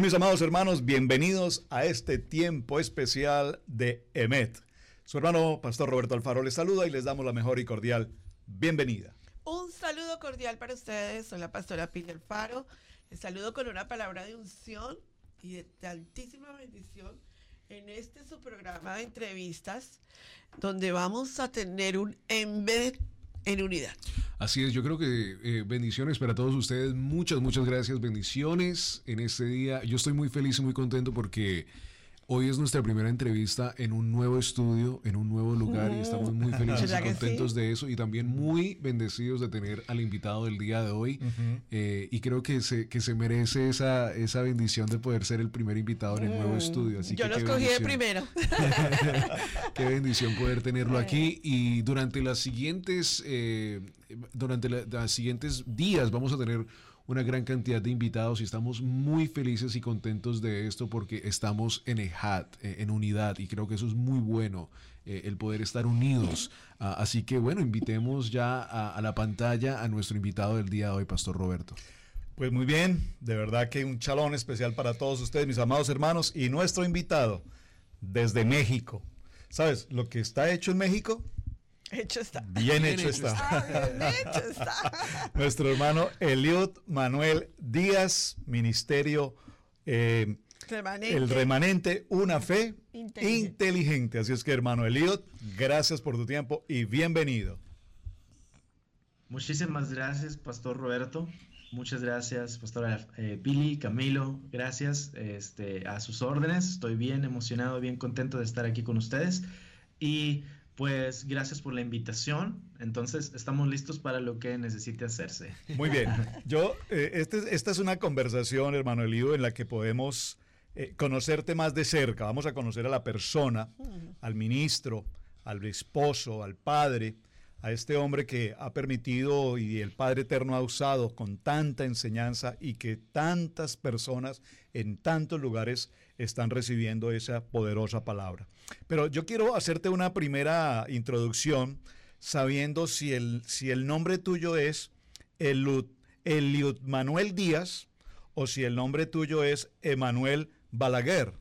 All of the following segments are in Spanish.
Mis amados hermanos, bienvenidos a este tiempo especial de EMET. Su hermano Pastor Roberto Alfaro les saluda y les damos la mejor y cordial bienvenida. Un saludo cordial para ustedes. Soy la pastora Pili Alfaro. Les saludo con una palabra de unción y de altísima bendición en este su programa de entrevistas donde vamos a tener un embed en unidad. Así es, yo creo que eh, bendiciones para todos ustedes. Muchas, muchas gracias. Bendiciones en este día. Yo estoy muy feliz y muy contento porque Hoy es nuestra primera entrevista en un nuevo estudio, en un nuevo lugar y estamos muy felices y contentos de eso y también muy bendecidos de tener al invitado del día de hoy eh, y creo que se, que se merece esa, esa bendición de poder ser el primer invitado en el nuevo mm, estudio. Así Yo que lo escogí de primero. qué bendición poder tenerlo aquí y durante las siguientes, eh, durante los siguientes días vamos a tener una gran cantidad de invitados y estamos muy felices y contentos de esto porque estamos en EJAT, eh, en unidad, y creo que eso es muy bueno, eh, el poder estar unidos. Ah, así que bueno, invitemos ya a, la pantalla a nuestro invitado del día de hoy, Pastor Roberto. Pues muy bien, de verdad que un chalón especial para todos ustedes, mis amados hermanos, y nuestro invitado desde México. ¿Sabes? Lo que está hecho en México Hecho está. Bien, hecho, está. Bien hecho está. Nuestro hermano Eliud Manuel Díaz, Ministerio eh, El Remanente, una fe inteligente. Así es que, hermano Eliud, gracias por tu tiempo y bienvenido. Muchísimas gracias, Pastor Roberto. Muchas gracias, Pastora eh, Pili, Camilo. Gracias este, a sus órdenes. Estoy bien emocionado, bien contento de estar aquí con ustedes. Y pues gracias por la invitación. Entonces, estamos listos para lo que necesite hacerse. Muy bien. Yo, eh, este, esta es una conversación, hermano Elido, en la que podemos eh, conocerte más de cerca. Vamos a conocer a la persona, al ministro, al esposo, al padre, a este hombre que ha permitido y el Padre Eterno ha usado con tanta enseñanza y que tantas personas en tantos lugares están recibiendo esa poderosa palabra. Pero yo quiero hacerte una primera introducción sabiendo si el, si el nombre tuyo es Eliud, Eliud Manuel Díaz o si el nombre tuyo es Emanuel Balaguer.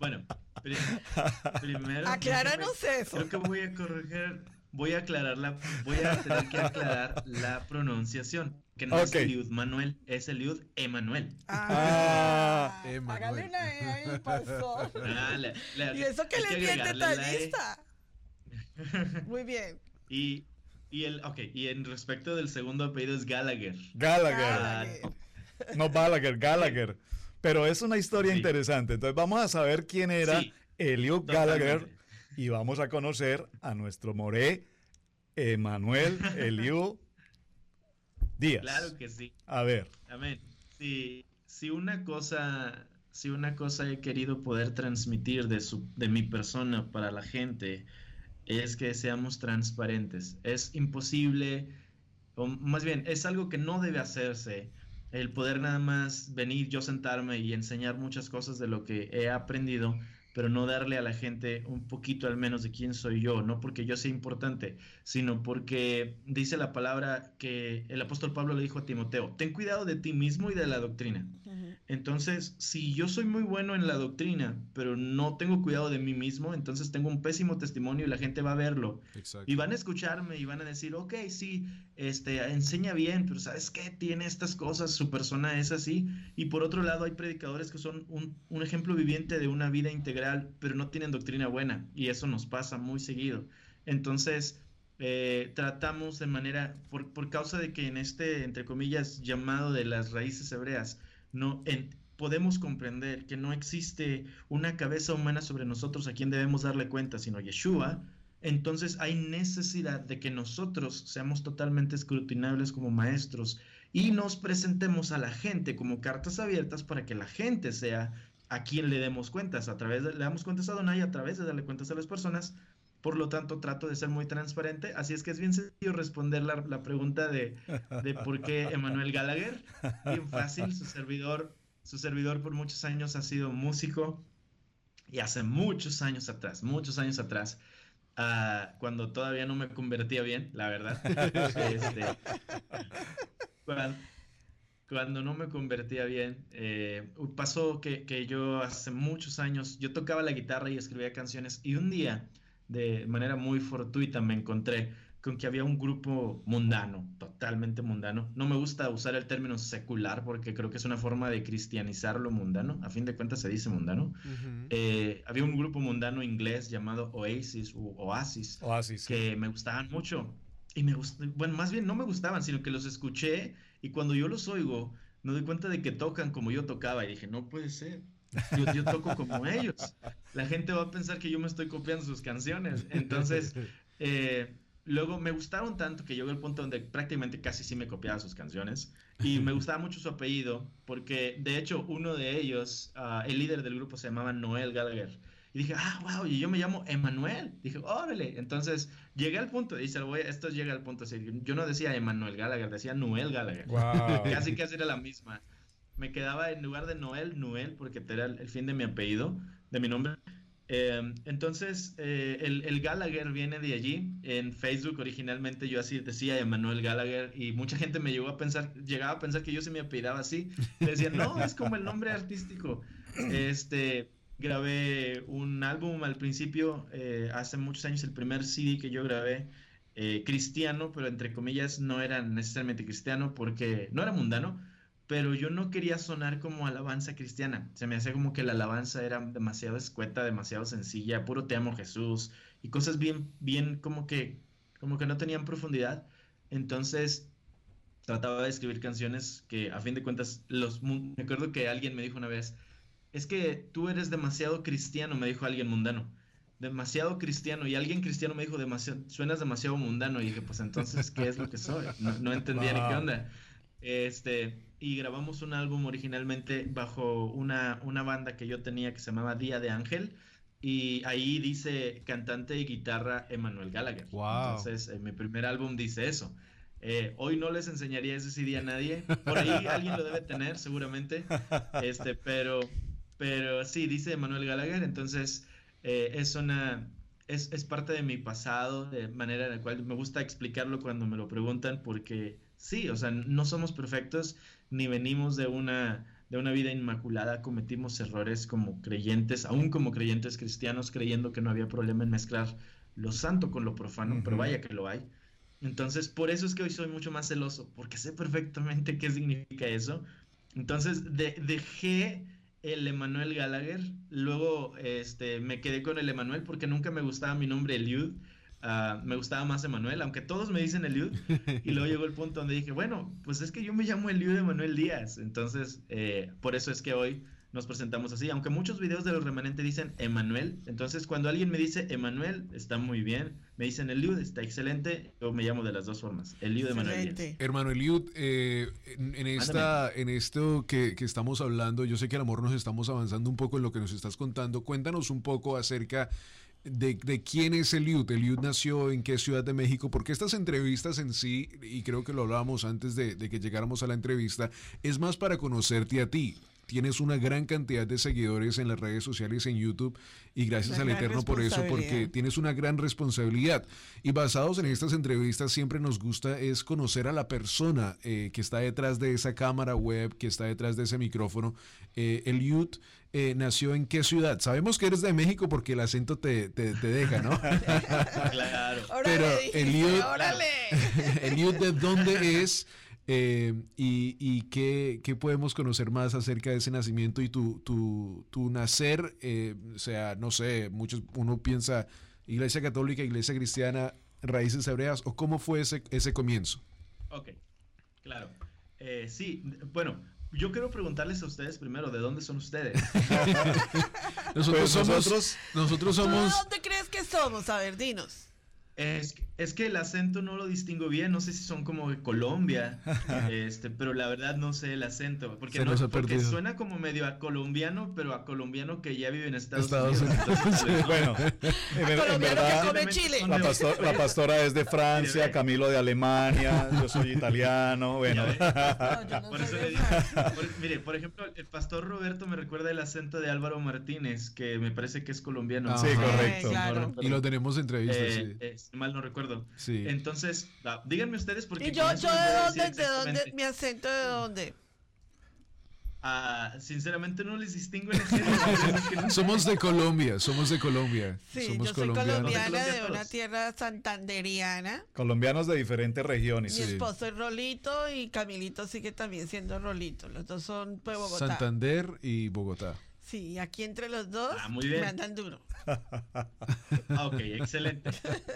Bueno, primero. Acláranos eso. Creo que voy a corregir, voy a aclarar la, voy a tener que aclarar la pronunciación que no es Eliud Manuel, es Eliud Emanuel. Ah, ah hágale una E ahí, pasó. Ah, y eso que le bien e. detallista. Muy bien. Y, y el, ok, y en respecto del segundo apellido es Gallagher. Gallagher. No Balaguer, Gallagher. Pero es una historia interesante. Entonces vamos a saber quién era Eliud Gallagher y vamos a conocer a nuestro Moré, Emanuel Eliud Claro que sí. A ver. Amén. Si, si una cosa, si una cosa he querido poder transmitir de, su, de mi persona para la gente, es que seamos transparentes. Es imposible, o más bien, es algo que no debe hacerse. El poder nada más venir, yo sentarme y enseñar muchas cosas de lo que he aprendido, pero no darle a la gente un poquito al menos de quién soy yo, no porque yo sea importante, sino porque dice la palabra que el apóstol Pablo le dijo a Timoteo, ten cuidado de ti mismo y de la doctrina. Entonces, si yo soy muy bueno en la doctrina, pero no tengo cuidado de mí mismo, entonces tengo un pésimo testimonio y la gente va a verlo. Y van a escucharme y van a decir, ok, sí, este, enseña bien, pero ¿sabes qué? Tiene estas cosas, su persona es así. Y por otro lado, hay predicadores que son un, un ejemplo viviente de una vida integral, pero no tienen doctrina buena. Y eso nos pasa muy seguido. Entonces, eh, tratamos de manera, por, por, causa de que en este, entre comillas, llamado de las raíces hebreas, no podemos comprender que no existe una cabeza humana sobre nosotros a quien debemos darle cuenta, sino Yeshua, entonces hay necesidad de que nosotros seamos totalmente escrutinables como maestros y nos presentemos a la gente como cartas abiertas para que la gente sea a quien le demos cuentas. A través de, le damos cuentas a Donai a través de darle cuentas a las personas. Por lo tanto, trato de ser muy transparente. Así es que es bien sencillo responder la, la pregunta de, de por qué Emanuel Gallagher. Bien fácil, su servidor, su servidor por muchos años ha sido músico y hace muchos años atrás, muchos años atrás, uh, cuando todavía no me convertía bien, la verdad. este, cuando, cuando, no me convertía bien, eh, pasó que, que, yo hace muchos años, yo tocaba la guitarra y escribía canciones y un día, de manera muy fortuita, me encontré con que había un grupo mundano, totalmente mundano. No me gusta usar el término secular porque creo que es una forma de cristianizar lo mundano. A fin de cuentas se dice mundano. Eh, había un grupo mundano inglés llamado Oasis o Oasis, Oasis que me gustaban mucho. Y me bueno, más bien no me gustaban, sino que los escuché y cuando yo los oigo, me doy cuenta de que tocan como yo tocaba y dije, no puede ser. Yo, yo toco como ellos. La gente va a pensar que yo me estoy copiando sus canciones. Entonces, eh, Luego me gustaron tanto que llegó el punto donde prácticamente casi sí me copiaba sus canciones. Y me gustaba mucho su apellido, porque de hecho uno de ellos, uh, el líder del grupo se llamaba Noel Gallagher. Y dije, ah, wow, y yo me llamo Emanuel. Dije, órale. Entonces llegué al punto, y voy, esto llega al punto, yo no decía Emanuel Gallagher, decía Noel Gallagher. Wow. casi casi era la misma. Me quedaba en lugar de Noel, Noel, porque era el fin de mi apellido, de mi nombre. Em, entonces, eh, el, Gallagher viene de allí. En Facebook originalmente yo así decía Emanuel Gallagher y mucha gente me llegó a pensar, llegaba a pensar que yo se me apellidaba así. decían, no, es como el nombre artístico. Este, grabé un álbum al principio, eh, hace muchos años, el primer CD que yo grabé, eh, cristiano, pero entre comillas no era necesariamente cristiano porque no era mundano pero yo no quería sonar como alabanza cristiana. Se me hacía como que la alabanza era demasiado escueta, demasiado sencilla, puro te amo Jesús y cosas bien, bien como que, como que no tenían profundidad. Entonces trataba de escribir canciones que a fin de cuentas los me acuerdo que alguien me dijo una vez es que tú eres demasiado cristiano me dijo alguien mundano demasiado cristiano y alguien cristiano me dijo demasiado suenas demasiado mundano y dije pues entonces qué es lo que soy no, entendía ni qué onda este y grabamos un álbum originalmente bajo una, una banda que yo tenía que se llamaba Día de Ángel. Y ahí dice cantante y guitarra Emanuel Gallagher. Entonces, en mi primer álbum dice eso. Eh, hoy no les enseñaría ese CD a nadie. Por ahí alguien lo debe tener, seguramente. Este, pero, pero sí, dice Emanuel Gallagher. Entonces, eh, es una. Es, es, parte de mi pasado, de manera en la cual me gusta explicarlo cuando me lo preguntan, porque sí, o sea, no somos perfectos ni venimos de una, de una vida inmaculada, cometimos errores como creyentes, aún como creyentes cristianos, creyendo que no había problema en mezclar lo santo con lo profano, pero vaya que lo hay. Entonces, por eso es que hoy soy mucho más celoso, porque sé perfectamente qué significa eso. Entonces, dejé el Emanuel Gallagher, luego este, me quedé con el Emanuel porque nunca me gustaba mi nombre Eliud. Ah, me gustaba más Emanuel, aunque todos me dicen Eliud. Y luego llegó el punto donde dije, bueno, pues es que yo me llamo Eliud Emanuel Díaz. Entonces, eh, por eso es que hoy nos presentamos así. Aunque muchos videos de los remanentes dicen Emanuel. Entonces, cuando alguien me dice Emanuel, está muy bien. Me dicen Eliud, está excelente. Yo me llamo de las dos formas. Eliud Emanuel. Hermano Eliud, eh, en, esta, en esto que, que estamos hablando, yo sé que a lo mejor nos estamos avanzando un poco en lo que nos estás contando. Cuéntanos un poco acerca de, de, quién es Eliud. Eliud nació en qué ciudad de México, porque estas entrevistas en sí, y creo que lo hablábamos antes de, de, que llegáramos a la entrevista, es más para conocerte a ti. Tienes una gran cantidad de seguidores en las redes sociales, en YouTube, y gracias al Eterno por eso, porque tienes una gran responsabilidad. Y basados en estas entrevistas, siempre nos gusta es conocer a la persona eh, que está detrás de esa cámara web, que está detrás de ese micrófono. Eh, Eliud eh, nació en qué ciudad? Sabemos que eres de México porque el acento te, te, deja, ¿no? claro. Pero Eliud, Eliud, ¿de dónde es? Eh, y, y qué, qué, podemos conocer más acerca de ese nacimiento y tu, tu, tu nacer, eh, o sea, no sé, muchos, uno piensa Iglesia Católica, Iglesia Cristiana, raíces hebreas o cómo fue ese, ese comienzo? Ok, claro. Eh, sí, bueno, yo quiero preguntarles a ustedes primero, ¿de dónde son ustedes? nosotros, Pues somos, nosotros- nosotros ¿Tú de somos... dónde crees que somos? A ver, dinos. Es, que- es que el acento no lo distingo bien, no sé si son como de Colombia, este, pero la verdad no sé el acento, porque, no- porque suena como medio a colombiano, pero a colombiano que ya vive en Estados, Estados Unidos. Unidos. Entonces, Bueno, en, en colombiano que come chile. la, pastor- la pastora es de Francia, Camilo de Alemania, yo soy italiano, bueno. No, yo no Por eso le digo, por- mire, por ejemplo, el pastor Roberto me recuerda el acento de Álvaro Martínez, que me parece que es colombiano. Sí, No correcto. claro. Y lo tenemos entrevistas, Eh, sí. eh, mal no recuerdo. Sí. Entonces, díganme ustedes porque ¿Y yo, yo de dónde, de dónde, mi acento de dónde? Ah, sinceramente no les distingo. Somos de Colombia, somos de Colombia. Sí, somos yo soy colombianos. colombiana Colombia de una tierra santanderiana. Colombianos de diferentes regiones. Mi Sí. esposo es Rolito y Camilito sigue también siendo Rolito. Los dos son de Bogotá. Santander y Bogotá. Sí, aquí entre los dos Ah, muy bien. me andan duro. Ah, ok, excelente.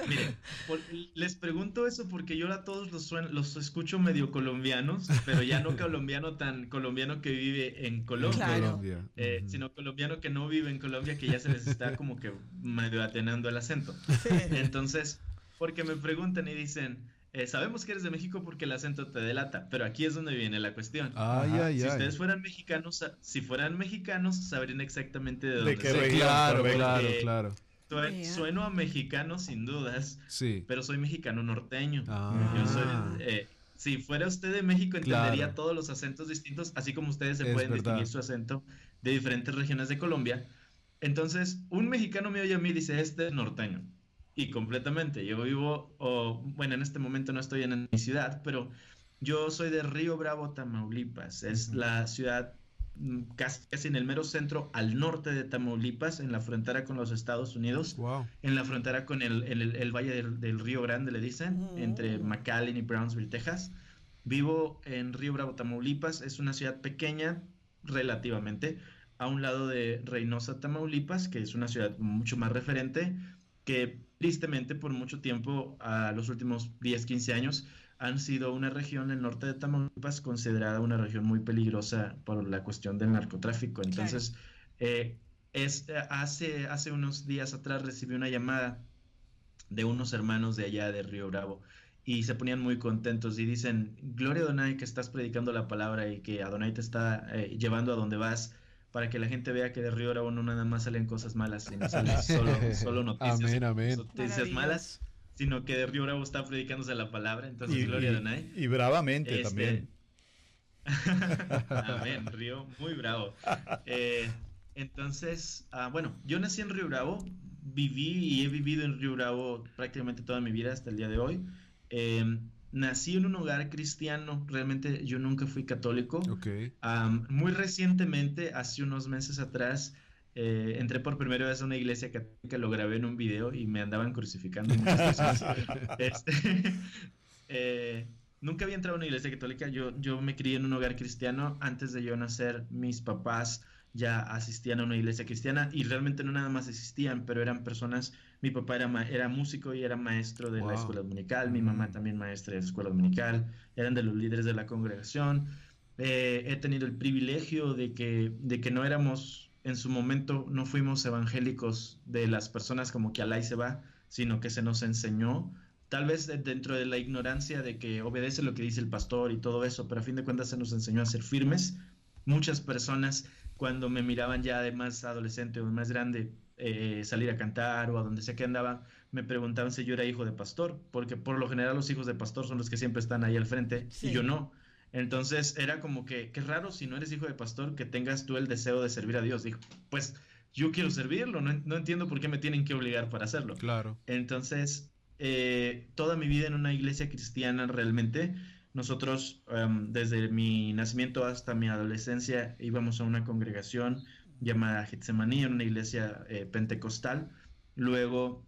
Miren, por- les pregunto eso porque yo a todos los, suen- los escucho medio colombianos, pero ya no colombiano tan colombiano que vive en Colombia. Claro. Colombia. eh, sino colombiano que no vive en Colombia, que ya se les está como que medio atenando el acento. Sí. Entonces, porque me preguntan y dicen, eh, sabemos que eres de México porque el acento te delata, pero aquí es donde viene la cuestión. Ay, ay, Si ay. ustedes fueran mexicanos, si fueran mexicanos, sabrían exactamente de dónde qué soy. región, Claro, claro, claro. Sueno a mexicano sin dudas, Sí. pero soy mexicano norteño. Ah. Yo soy, eh, si fuera usted de México, entendería Claro. todos los acentos distintos, así como ustedes se Es pueden verdad. distinguir su acento de diferentes regiones de Colombia. Entonces, un mexicano me oye a mí y dice, este es norteño. Y completamente. Yo vivo, o, bueno, en este momento no estoy en mi ciudad, pero yo soy de Río Bravo, Tamaulipas. Es la ciudad mm, casi, casi en el mero centro al norte de Tamaulipas, en la frontera con los Estados Unidos Wow. en la frontera con el, el- el valle del, del Río Grande, le dicen, Ujú. entre McAllen y Brownsville, Texas. Vivo en Río Bravo, Tamaulipas. Es una ciudad pequeña, relativamente, a un lado de Reynosa, Tamaulipas, que es una ciudad mucho más referente, que tristemente por mucho tiempo, a los últimos 10, 15 años, han sido una región, el norte de Tamaulipas, considerada una región muy peligrosa por la cuestión del narcotráfico. Entonces, eh, es, eh, hace, hace unos días atrás recibí una llamada de unos hermanos de allá de Río Bravo y se ponían muy contentos y dicen, Gloria Adonai que estás predicando la palabra y que Adonai te está eh, llevando a donde vas para que la gente vea que de Río Bravo no nada más salen cosas malas, sino salen solo, solo noticias, Amén, amén. noticias Maravilloso. malas, sino que de Río Bravo está predicándose la palabra, entonces Y, Gloria y- Adonai. y bravamente Este, también. Amén, Río, muy bravo. Eh, entonces, ah, bueno, yo nací en Río Bravo, viví y he vivido en Río Bravo prácticamente toda mi vida hasta el día de hoy. Eh, nací en un hogar cristiano, realmente yo nunca fui católico. Ok. Am, muy recientemente, hace unos meses atrás, eh, entré por primera vez a una iglesia católica, lo grabé en un video y me andaban crucificando muchas personas. Este, eh, nunca había entrado a una iglesia católica, yo, yo me crié en un hogar cristiano. Antes de yo nacer, mis papás ya asistían a una iglesia cristiana y realmente no nada más asistían, pero eran personas, mi papá era, era músico y era maestro de Wow. la escuela dominical, mi mamá Mm. también maestra de la escuela dominical, eran de los líderes de la congregación. Eh, he tenido el privilegio de que, de que no éramos, en su momento, no fuimos evangélicos de las personas como que alá y se va, sino que se nos enseñó, tal vez de- dentro de la ignorancia de que obedece lo que dice el pastor y todo eso, pero a fin de cuentas se nos enseñó a ser firmes. Muchas personas, cuando me miraban ya de más adolescente o más grande, eh, salir a cantar o a donde sea que andaba, me preguntaban si yo era hijo de pastor, porque por lo general los hijos de pastor son los que siempre están ahí al frente Sí. y yo no. Entonces era como que, qué raro si no eres hijo de pastor que tengas tú el deseo de servir a Dios. Dijo, pues yo quiero servirlo, no, no entiendo por qué me tienen que obligar para hacerlo. Claro. Entonces, eh, toda mi vida en una iglesia cristiana realmente, nosotros em, desde mi nacimiento hasta mi adolescencia íbamos a una congregación llamada Getsemaní, en una iglesia eh, pentecostal. Luego,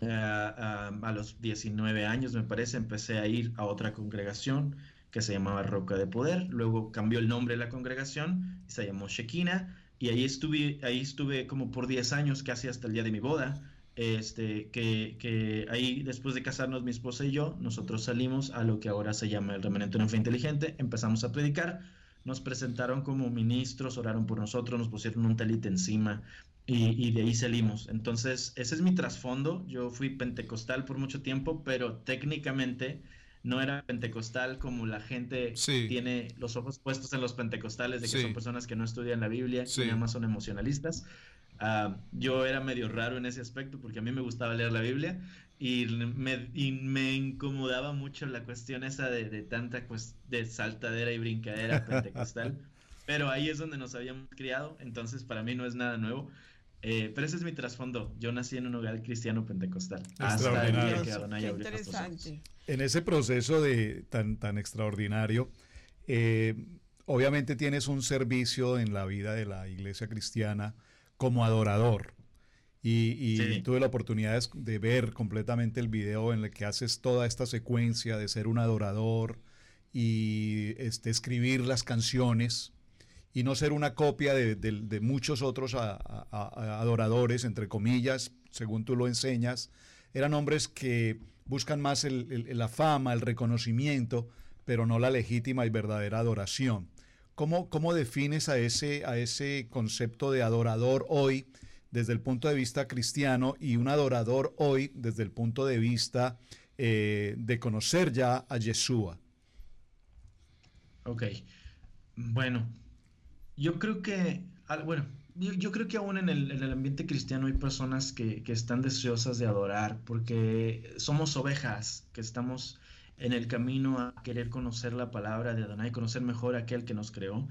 eh, a, los 19 años me parece, empecé a ir a otra congregación que se llamaba Roca de Poder. Luego cambió el nombre de la congregación y se llamó Shekinah. Y ahí estuve, ahí estuve como por 10 años, casi hasta el día de mi boda. Este, que, que, ahí después de casarnos mi esposa y yo, nosotros salimos a lo que ahora se llama el remanente de una fe inteligente, empezamos a predicar, nos presentaron como ministros, oraron por nosotros, nos pusieron un talite encima y, y, de ahí salimos. Entonces, ese es mi trasfondo, yo fui pentecostal por mucho tiempo, pero técnicamente no era pentecostal como la gente tiene los ojos puestos en los pentecostales de que son personas que no estudian la Biblia y nada más son emocionalistas. Ah, yo era medio raro en ese aspecto porque a mí me gustaba leer la Biblia y me, y me incomodaba mucho la cuestión esa de, de tanta pues, de saltadera y brincadera pentecostal. pero ahí es donde nos habíamos criado, entonces para mí no es nada nuevo. Eh, pero ese es mi trasfondo. Yo nací en un hogar cristiano pentecostal. Hasta el día que Adonai abrió En ese proceso de tan, tan extraordinario, eh, obviamente tienes un servicio en la vida de la iglesia cristiana como adorador. Y, tuve la oportunidad de ver completamente el video en el que haces toda esta secuencia de ser un adorador y este, escribir las canciones y no ser una copia de, muchos otros adoradores, entre comillas, según tú lo enseñas. Eran hombres que buscan más la fama, el reconocimiento, pero no la legítima y verdadera adoración. ¿Cómo, cómo defines a ese, a ese concepto de adorador hoy desde el punto de vista cristiano y un adorador hoy desde el punto de vista eh, de conocer ya a Yeshua? Ok, bueno, yo creo que, bueno, yo, creo que aún en el, ambiente cristiano hay personas que, que, están deseosas de adorar porque somos ovejas que estamos en el camino a querer conocer la palabra de Adonai, conocer mejor a aquel que nos creó.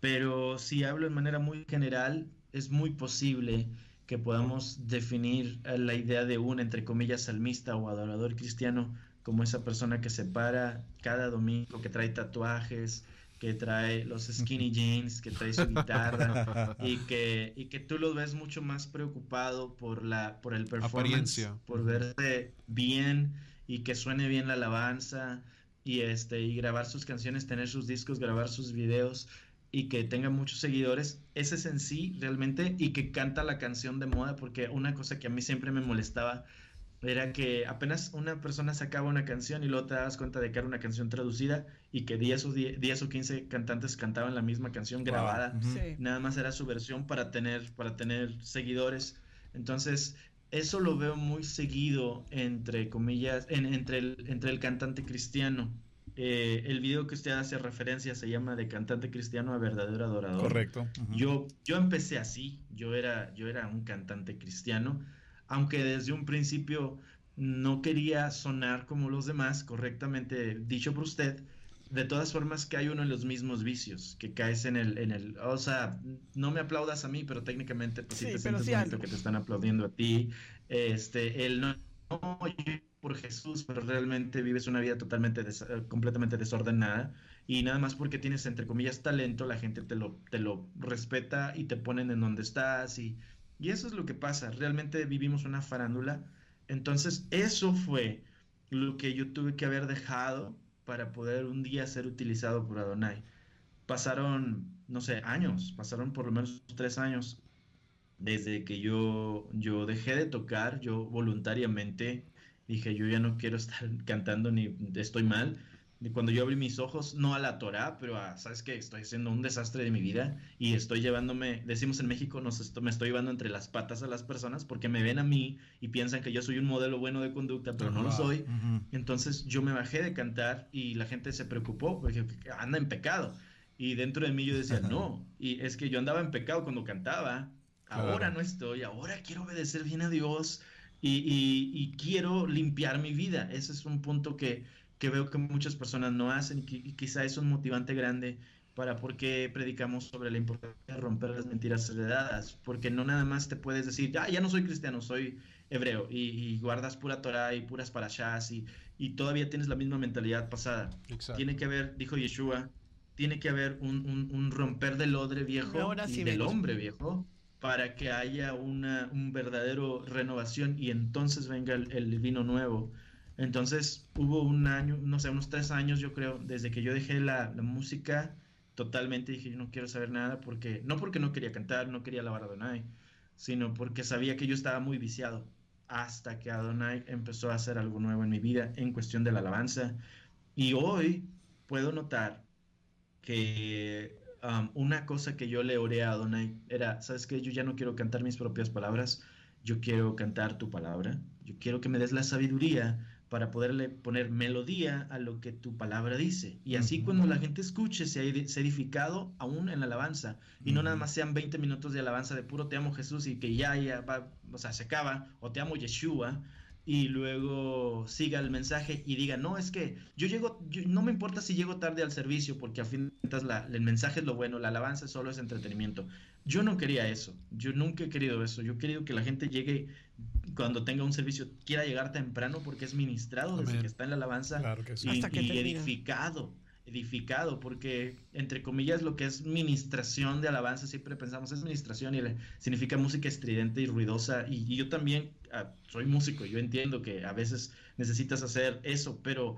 Pero si hablo de manera muy general, es muy posible que podamos definir la idea de un, entre comillas, salmista o adorador cristiano como esa persona que se para cada domingo, que trae tatuajes, que trae los skinny jeans, que trae su guitarra y que, y que tú lo ves mucho más preocupado por, la, por el performance, por verte bien y que suene bien la alabanza y este y grabar sus canciones, tener sus discos, grabar sus videos y que tenga muchos seguidores, ese es en sí realmente y que canta la canción de moda porque una cosa que a mí siempre me molestaba era que apenas una persona sacaba una canción y luego te das cuenta de que era una canción traducida y que 10 o, 10, o 15 cantantes cantaban la misma canción grabada. Nada más era su versión para tener, para tener seguidores. Entonces, eso lo veo muy seguido entre comillas, entre, el, entre el cantante cristiano. Eh, el video que usted hace referencia se llama de cantante cristiano a verdadero adorador. Correcto. Yo, yo empecé así, yo era, yo era un cantante cristiano, aunque desde un principio no quería sonar como los demás, correctamente dicho por usted, de todas formas que hay uno en los mismos vicios, que caes en el, en el, o sea, no me aplaudas a mí, pero técnicamente pues sí, te sientes bonito que te están aplaudiendo a ti, este, el no, no por Jesús, pero realmente vives una vida totalmente, completamente desordenada y nada más porque tienes, entre comillas, talento, la gente te lo, te lo respeta y te ponen en donde estás y, y eso es lo que pasa, realmente vivimos una farándula, entonces eso fue lo que yo tuve que haber dejado para poder un día ser utilizado por Adonai. Pasaron, no sé, años, pasaron por lo menos tres años desde que yo, yo dejé de tocar, yo voluntariamente dije, yo ya no quiero estar cantando ni estoy mal. Y cuando yo abrí mis ojos, no a la Torah, pero a, ¿sabes qué? Estoy haciendo un desastre de mi vida y estoy llevándome, decimos en México, nos me estoy llevando entre las patas a las personas porque me ven a mí y piensan que yo soy un modelo bueno de conducta, pero no lo soy. Entonces yo me bajé de cantar y la gente se preocupó porque anda en pecado. Y dentro de mí yo decía, no, y es que yo andaba en pecado cuando cantaba, ahora no estoy, ahora quiero obedecer bien a Dios y, y quiero limpiar mi vida. Ese es un punto que que veo que muchas personas no hacen y, quizá es un motivante grande para por qué predicamos sobre la importancia de romper las mentiras heredadas, porque no nada más te puedes decir, ah, ya no soy cristiano, soy hebreo, y, guardas pura Torah y puras parashas, y, y todavía tienes la misma mentalidad pasada. Tiene que haber, dijo Yeshua, tiene que haber un, un, romper del odre viejo y del hombre viejo para que haya una un verdadero renovación y entonces venga el, el vino nuevo. Entonces hubo un año, no sé, unos tres años yo creo, desde que yo dejé la, música, totalmente dije, yo no quiero saber nada, porque no porque no quería cantar, no quería alabar a Donai, sino porque sabía que yo estaba muy viciado. hasta que Adonai empezó a hacer algo nuevo en mi vida en cuestión de la alabanza. Y hoy puedo notar que um, una cosa que yo le oré a Adonai era, ¿sabes qué? Yo ya no quiero cantar mis propias palabras, yo quiero cantar tu palabra, yo quiero que me des la sabiduría para poderle poner melodía a lo que tu palabra dice. Y así cuando la gente escuche, se ha edificado aún en la alabanza. Y no nada más sean 20 minutos de alabanza de puro te amo Jesús y que ya, ya va, o sea, se acaba, o te amo Yeshua, y luego siga el mensaje y diga, no, es que yo llego, no me importa si llego tarde al servicio, porque a fin de cuentas el mensaje es lo bueno, la alabanza solo es entretenimiento. Yo no quería eso, yo nunca he querido eso, yo he querido que la gente llegue cuando tenga un servicio, quiera llegar temprano porque es ministrado desde que está en la alabanza y, edificado edificado, porque entre comillas lo que es ministración de alabanza, siempre pensamos es ministración y significa música estridente y ruidosa, y, yo también ah, soy músico, yo entiendo que a veces necesitas hacer eso, pero,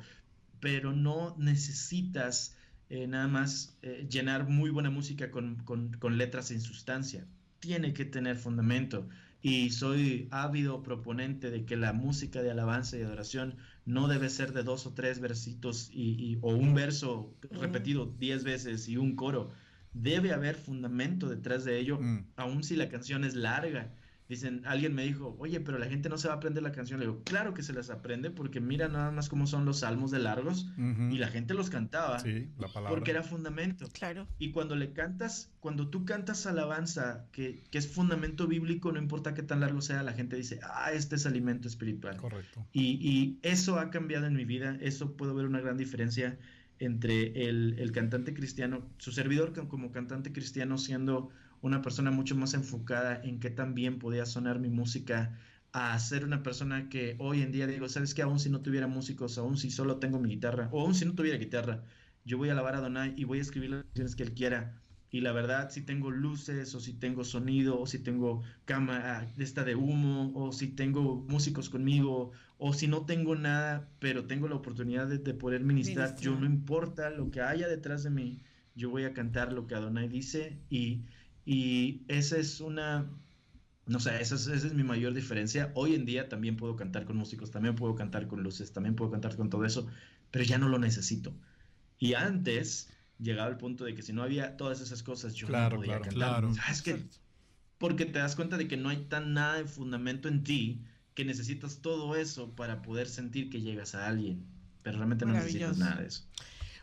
pero no necesitas eh, nada más eh, llenar muy buena música con, con, con letras sin sustancia, tiene que tener fundamento. Y soy ávido proponente de que la música de alabanza y adoración no debe ser de dos o tres versitos y, o un verso repetido diez veces y un coro. Debe haber fundamento detrás de ello, mm. aun si la canción es larga. Dicen, alguien me dijo, oye, pero la gente no se va a aprender la canción. Le digo, claro que se las aprende porque mira nada más cómo son los salmos de largos y la gente los cantaba sí, la palabra. porque era fundamento. Claro. Y cuando le cantas, cuando tú cantas alabanza, que, que, es fundamento bíblico, no importa qué tan largo sea, la gente dice, ah, este es alimento espiritual. Correcto. Y, y eso ha cambiado en mi vida, eso puedo ver una gran diferencia entre el, el cantante cristiano, su servidor como cantante cristiano siendo una persona mucho más enfocada en qué tan bien podía sonar mi música a ser una persona que hoy en día digo, sabes que aún si no tuviera músicos, aún si solo tengo mi guitarra, o aún si no tuviera guitarra, yo voy a alabar a Donai y voy a escribir las canciones que él quiera. Y la verdad, si tengo luces, o si tengo sonido, o si tengo cámara esta de humo, o si tengo músicos conmigo, o si no tengo nada, pero tengo la oportunidad de, poder ministrar, yo no importa lo que haya detrás de mí, yo voy a cantar lo que Adonai dice y y esa es una, no sé, esa es, mi mayor diferencia. Hoy en día también puedo cantar con músicos, también puedo cantar con luces, también puedo cantar con todo eso, pero ya no lo necesito. Y antes llegaba el punto de que si no había todas esas cosas, yo no podía cantar. Claro. ¿Sabes qué? Porque te das cuenta de que no hay tan nada de fundamento en ti que necesitas todo eso para poder sentir que llegas a alguien. Pero realmente no necesitas nada de eso.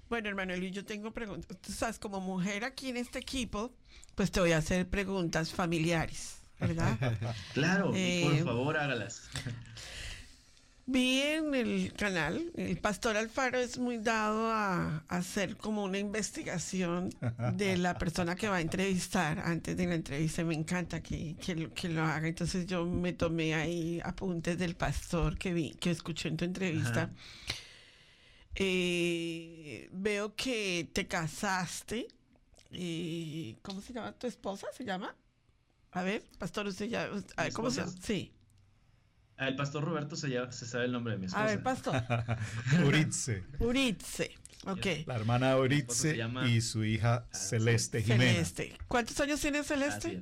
Bueno, hermano yo tengo preguntas. Tú sabes, como mujer aquí en este equipo, pues te voy a hacer preguntas familiares, ¿verdad? claro, por eh, favor hágalas. Vi en el canal, el pastor Alfaro es muy dado a, hacer como una investigación de la persona que va a entrevistar antes de la entrevista. Me encanta que, que, lo, haga. Entonces yo me tomé ahí apuntes del pastor que vi, que escuché en tu entrevista. Eh, veo que te casaste ¿Cómo se llama tu esposa? ¿Se llama? A ver, pastor, usted ya. ¿Cómo se llama? Sí. El pastor Roberto se, llama, se sabe el nombre de mi esposa. A ver, pastor. Uritze. Uritze. Ok. La hermana Uritze y su hija Celeste Jiménez. Celeste. ¿Cuántos años tiene Celeste?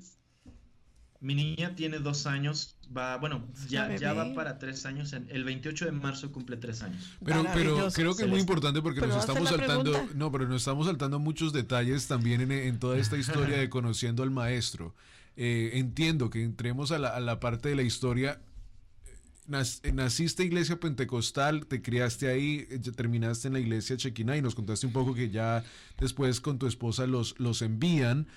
Mi niña tiene dos años, va, bueno, ya, ya va para tres años. En, el 28 de marzo cumple tres años. Pero, pero creo que es muy importante porque nos estamos saltando, no, pero nos estamos saltando muchos detalles también en, en toda esta historia de conociendo al maestro. Eh, entiendo que entremos a la, a la parte de la historia naciste iglesia pentecostal, te criaste ahí, terminaste en la iglesia chequina y nos contaste un poco que ya después con tu esposa los, los envían.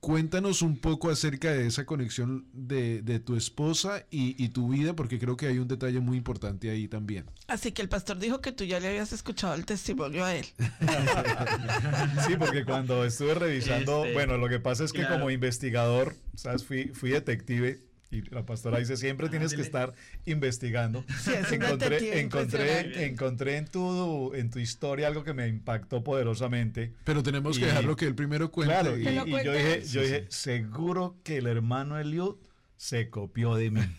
Cuéntanos un poco acerca de esa conexión de, tu esposa y, tu vida, porque creo que hay un detalle muy importante ahí también. Así que el pastor dijo que tú ya le habías escuchado el testimonio a él. sí, porque cuando estuve revisando, este, bueno, lo que pasa es que como investigador, ¿sabes? Fui, fui detective y la pastora dice, siempre tienes que estar investigando. encontré, encontré, encontré en tu, en tu historia algo que me impactó poderosamente. Pero tenemos que dejarlo que el primero cuente. Claro, y, yo dije, yo dije, seguro que el hermano Eliud se copió de mí.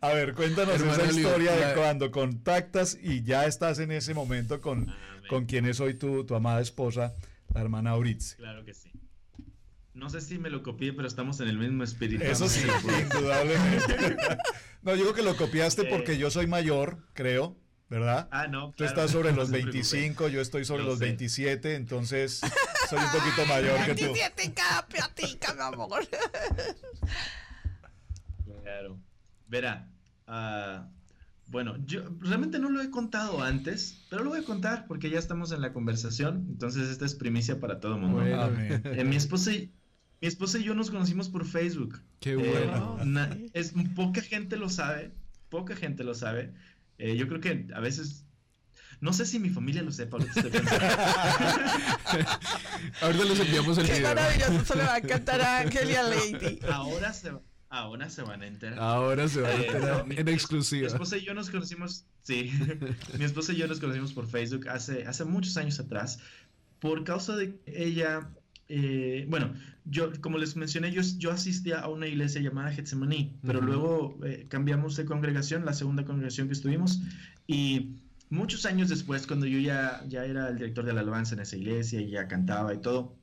A ver, cuéntanos esa historia de cuando contactas y ya estás en ese momento con, con quien es hoy tu, tu amada esposa, la hermana Auritz. Claro que sí. No sé si me lo copié, pero estamos en el mismo espíritu. Eso sí, indudablemente. no, yo creo que lo copiaste Eh. porque yo soy mayor, creo, ¿verdad? Ah, no. Tú claro, estás sobre no los se preocupe. 25, yo estoy sobre Lo los sé. 27, entonces soy un poquito mayor que tú. 27 cada platica, mi amor. Claro. Verá, ah, bueno, yo realmente no lo he contado antes, pero lo voy a contar porque ya estamos en la conversación, entonces esta es primicia para todo el mundo. Bueno. Eh, mi esposa y mi esposa y yo nos conocimos por Facebook. Qué Eh, bueno. na- es poca gente lo sabe, poca gente lo sabe. Eh, yo creo que a veces no sé si mi familia lo sepa lo que estoy pensando. Ahorita les enviamos el Qué video. maravilloso, eso le va a encantar a Ángel y a Lady. ahora se ahora se van a enterar. Ahora se va a Eh, enterar no, mi- en Mi exclusiva. esposa y yo nos conocimos, sí, mi esposa y yo nos conocimos por Facebook hace, hace muchos años atrás, por causa de que ella, eh, bueno, yo, como les mencioné, yo, yo asistía a una iglesia llamada Getsemaní, pero luego eh, cambiamos de congregación, la segunda congregación que estuvimos, y muchos años después, cuando yo ya, ya era el director de la alabanza en esa iglesia y ya cantaba y todo,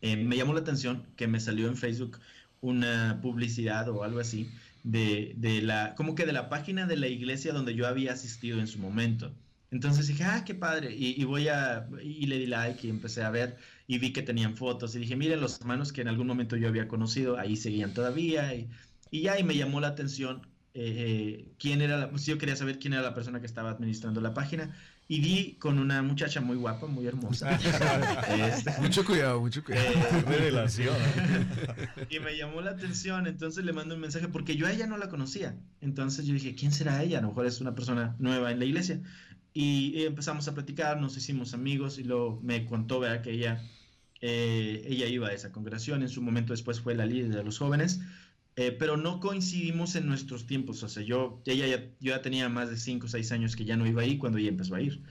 eh, me llamó la atención que me salió en Facebook una publicidad o algo así de, de la, como que de la página de la iglesia donde yo había asistido en su momento. Entonces dije, ah, qué padre, y, y voy a, y le di like y empecé a ver y vi que tenían fotos y dije, miren los hermanos que en algún momento yo había conocido, ahí seguían todavía y, y ya, y me llamó la atención eh, eh, quién era, la, pues yo quería saber quién era la persona que estaba administrando la página y di con una muchacha muy guapa, muy hermosa. Este, Mucho cuidado, mucho cuidado. eh, Revelación. y me llamó la atención, entonces le mando un mensaje porque yo a ella no la conocía. Entonces yo dije, ¿quién será ella? A lo mejor es una persona nueva en la iglesia. Y, empezamos a platicar, nos hicimos amigos y luego me contó ¿verdad? que ella, eh, ella iba a esa congregación, en su momento después fue la líder de los jóvenes, eh, pero no coincidimos en nuestros tiempos. O sea, yo, ella ya, yo ya tenía más de 5 o 6 años que ya no iba ahí cuando ella empezó a ir.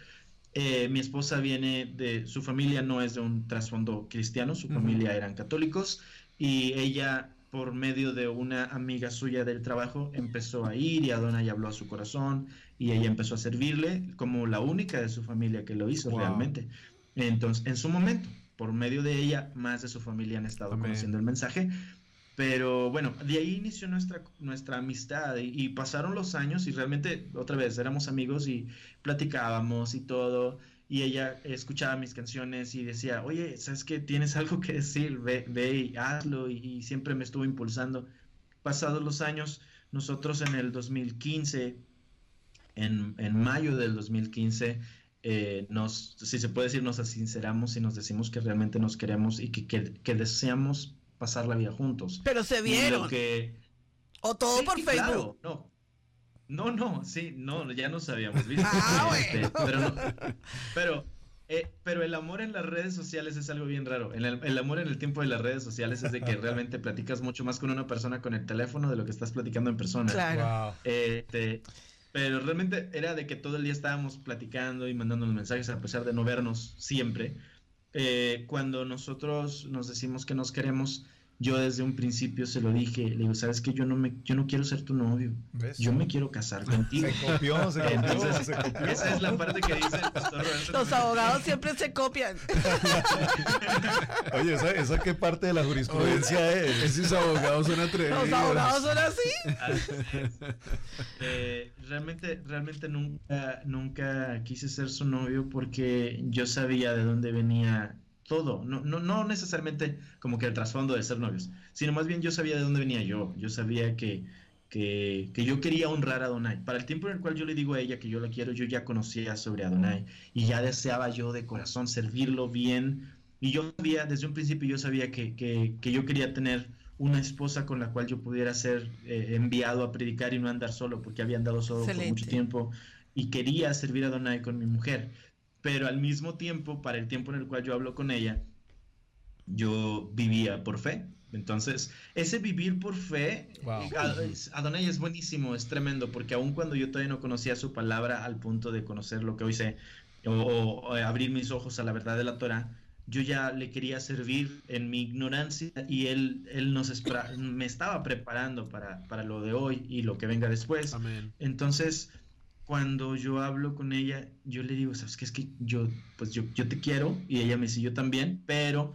Eh, mi esposa viene de, su familia no es de un trasfondo cristiano, su Ujú. familia eran católicos y ella por medio de una amiga suya del trabajo empezó a ir y Adonai habló a su corazón y ella empezó a servirle como la única de su familia que lo hizo Wow. realmente. Entonces, en su momento, por medio de ella, más de su familia han estado Amén. conociendo el mensaje. Pero bueno, de ahí inició nuestra, nuestra amistad y, y pasaron los años y realmente otra vez éramos amigos y platicábamos y todo. Y ella escuchaba mis canciones y decía, oye, ¿sabes qué? Tienes algo que decir, ve, ve y hazlo. Y, y siempre me estuvo impulsando. Pasados los años, nosotros en el 2015, en, en mayo del 2015, eh, nos, si se puede decir, nos sinceramos y nos decimos que realmente nos queremos y que, que, que deseamos pasar la vida juntos. Pero se vieron. que, O todo Sí, por Facebook. claro, no. No, no, sí, no, ya nos habíamos visto. Ah, Este, pero no- pero, eh, pero el amor en las redes sociales es algo bien raro. El, el amor en el tiempo de las redes sociales es de que realmente platicas mucho más con una persona con el teléfono de lo que estás platicando en persona. Claro. Wow. Pero realmente era de que todo el día estábamos platicando y mandándonos mensajes a pesar de no vernos siempre. Eh, cuando nosotros nos decimos que nos queremos, yo desde un principio se lo dije, le digo, sabes que yo no me, yo no quiero ser tu novio, ¿Ves? yo me quiero casar contigo. Se copió, se copió, Entonces, se copió. esa es la parte que dice el pastor Roberto. Los abogados siempre se copian. Oye, ¿esa, esa qué parte de la jurisprudencia es? Esos abogados son atrevidos. Los abogados son así. Eh, realmente, realmente nunca, nunca quise ser su novio porque yo sabía de dónde venía todo. No, no, no necesariamente como que el trasfondo de ser novios, sino más bien yo sabía de dónde venía yo. Yo sabía que, que, que yo quería honrar a Adonai. Para el tiempo en el cual yo le digo a ella que yo la quiero, yo ya conocía sobre Adonai y ya deseaba yo de corazón servirlo bien. Y yo sabía, desde un principio yo sabía que, que, que yo quería tener una esposa con la cual yo pudiera ser eh, enviado a predicar y no andar solo, porque había andado solo por Excelente. mucho tiempo y quería servir a Donai con mi mujer. Pero al mismo tiempo, para el tiempo en el cual yo hablo con ella, yo vivía por fe. Entonces, ese vivir por fe, Wow. Adonai es buenísimo, es tremendo, porque aun cuando yo todavía no conocía su palabra al punto de conocer lo que hoy sé, o, o- o abrir mis ojos a la verdad de la Torah, yo ya le quería servir en mi ignorancia y él, él nos espera- me estaba preparando para, para lo de hoy y lo que venga después. Amén. Entonces, cuando yo hablo con ella, yo le digo, ¿sabes qué? Es que yo, pues yo, yo te quiero y ella me dice, yo también, pero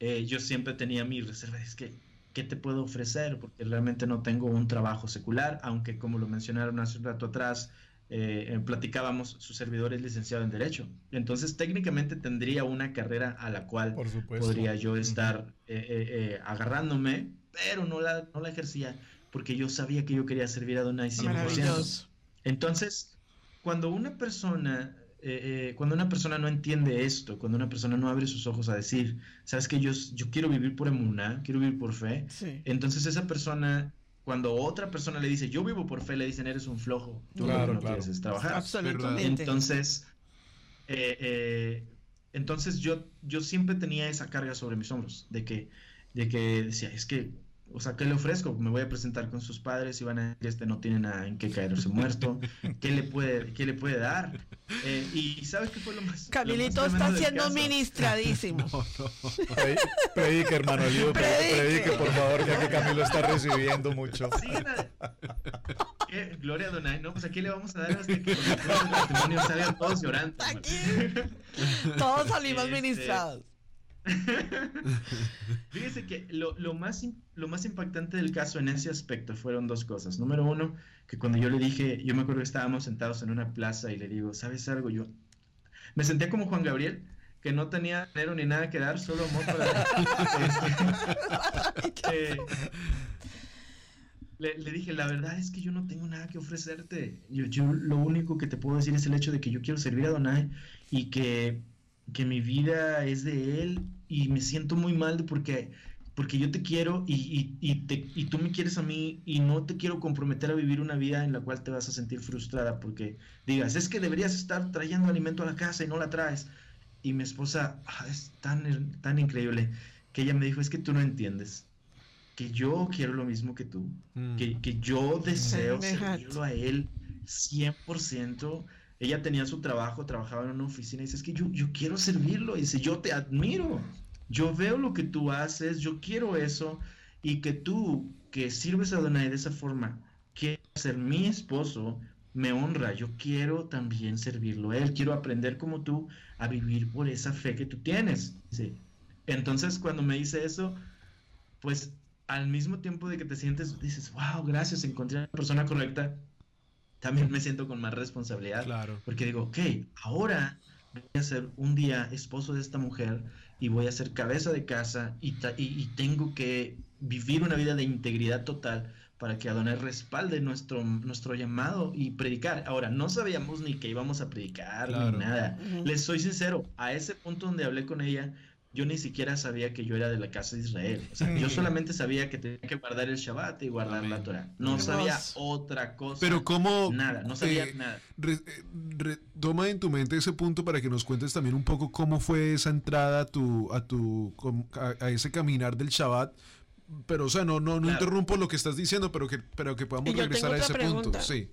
eh, yo siempre tenía mi reserva, es que, ¿qué te puedo ofrecer? Porque realmente no tengo un trabajo secular, aunque como lo mencionaron hace un rato atrás, eh, platicábamos, su servidor es licenciado en Derecho. Entonces, técnicamente tendría una carrera a la cual podría yo estar eh, eh, agarrándome, pero no la, no la ejercía porque yo sabía que yo quería servir a Donai 100%. Entonces, cuando una persona cuando una persona no entiende esto, cuando una persona no abre sus ojos a decir, sabes que yo, yo quiero vivir por emuná, quiero vivir por fe, entonces esa persona cuando otra persona le dice, yo vivo por fe, le dicen, eres un flojo, tú no quieres trabajar. Absolutamente. Entonces, eh, eh, entonces yo, yo siempre tenía esa carga sobre mis hombros, de que, de que decía, es que o sea, ¿qué le ofrezco? Me voy a presentar con sus padres y van a decir, este no tiene nada en qué caerse muerto. ¿Qué le puede, qué le puede dar? Eh, y ¿sabes qué fue lo más Camilito está siendo ministradísimo. No, Predique, hermano Lío, predique. por favor, ya que Camilo está recibiendo mucho. Sí, Gloria a Donay, no, pues aquí le vamos a dar hasta que los testimonios salgan todos llorando. Aquí. Todos salimos este, ministrados. Fíjese que lo, más, lo más impactante del caso en ese aspecto fueron dos cosas. Número uno, que cuando yo le dije, yo me acuerdo que estábamos sentados en una plaza y le digo, ¿sabes algo? Yo me sentía como Juan Gabriel, que no tenía dinero ni nada que dar, solo amor para... Este, eh, le, dije, la verdad es que yo no tengo nada que ofrecerte. Yo, yo lo único que te puedo decir es el hecho de que yo quiero servir a Donai y que que mi vida es de él y me siento muy mal porque, porque yo te quiero y, y, tú me quieres a mí y no te quiero comprometer a vivir una vida en la cual te vas a sentir frustrada porque digas, es que deberías estar trayendo alimento a la casa y no la traes. Y mi esposa ah, es tan, tan increíble que ella me dijo, es que tú no entiendes que yo quiero lo mismo que tú, mm. que, que, yo deseo servirlo a él 100% ella tenía su trabajo, trabajaba en una oficina y dice, es que yo, yo quiero servirlo. Y dice, yo te admiro, yo veo lo que tú haces, yo quiero eso. Y que tú, que sirves a Donai de esa forma, quieres ser mi esposo, me honra. Yo quiero también servirlo a él. Quiero aprender como tú a vivir por esa fe que tú tienes. Entonces, cuando me dice eso, pues al mismo tiempo de que te sientes, dices, wow, gracias, encontré a la persona correcta también me siento con más responsabilidad. Claro. Porque digo, ok, ahora voy a ser un día esposo de esta mujer y voy a ser cabeza de casa y, y, tengo que vivir una vida de integridad total para que Adonai respalde nuestro, nuestro llamado y predicar. Ahora, no sabíamos ni que íbamos a predicar ni nada. Les soy sincero, a ese punto donde hablé con ella, yo ni siquiera sabía que yo era de la casa de Israel. O sea, yo solamente sabía que tenía que guardar el Shabbat y guardar la Torah. No sabía otra cosa. Pero cómo... Nada, no sabía nada. Eh, toma en tu mente ese punto para que nos cuentes también un poco cómo fue esa entrada a tu, a tu, a, ese caminar del Shabbat. Pero, o sea, no, no, no interrumpo lo que estás diciendo, pero que, pero que podamos regresar a ese punto. Sí.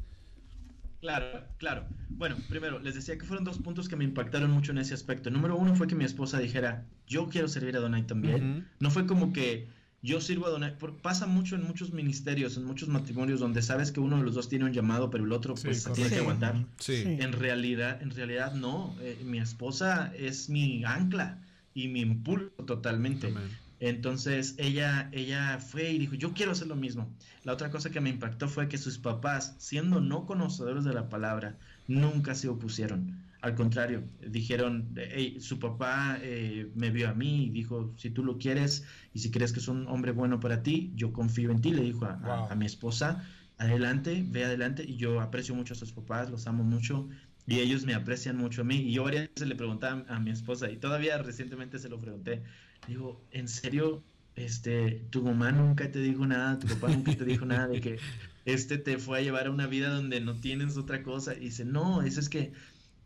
Claro, claro. Bueno, primero, les decía que fueron dos puntos que me impactaron mucho en ese aspecto. Número uno fue que mi esposa dijera, yo quiero servir a Donai también. No fue como que yo sirvo a Donai. Pasa mucho en muchos ministerios, en muchos matrimonios, donde sabes que uno de los dos tiene un llamado, pero el otro pues tiene que aguantar. Sí. En realidad, en realidad no. Eh, mi esposa es mi ancla y mi impulso totalmente. Entonces ella, ella fue y dijo, yo quiero hacer lo mismo. La otra cosa que me impactó fue que sus papás, siendo no conocedores de la palabra, nunca se opusieron. Al contrario, dijeron, su papá eh, me vio a mí y dijo, si tú lo quieres y si crees que es un hombre bueno para ti, yo confío en ti, le dijo a, mi esposa, adelante, ve adelante. Y yo aprecio mucho a sus papás, los amo mucho y ellos me aprecian mucho a mí. Y yo varias veces le preguntaba a mi esposa y todavía recientemente se lo pregunté, Digo, ¿en serio? Este, tu mamá nunca te dijo nada, tu papá nunca te dijo nada de que este te fue a llevar a una vida donde no tienes otra cosa. Y dice, no, eso es que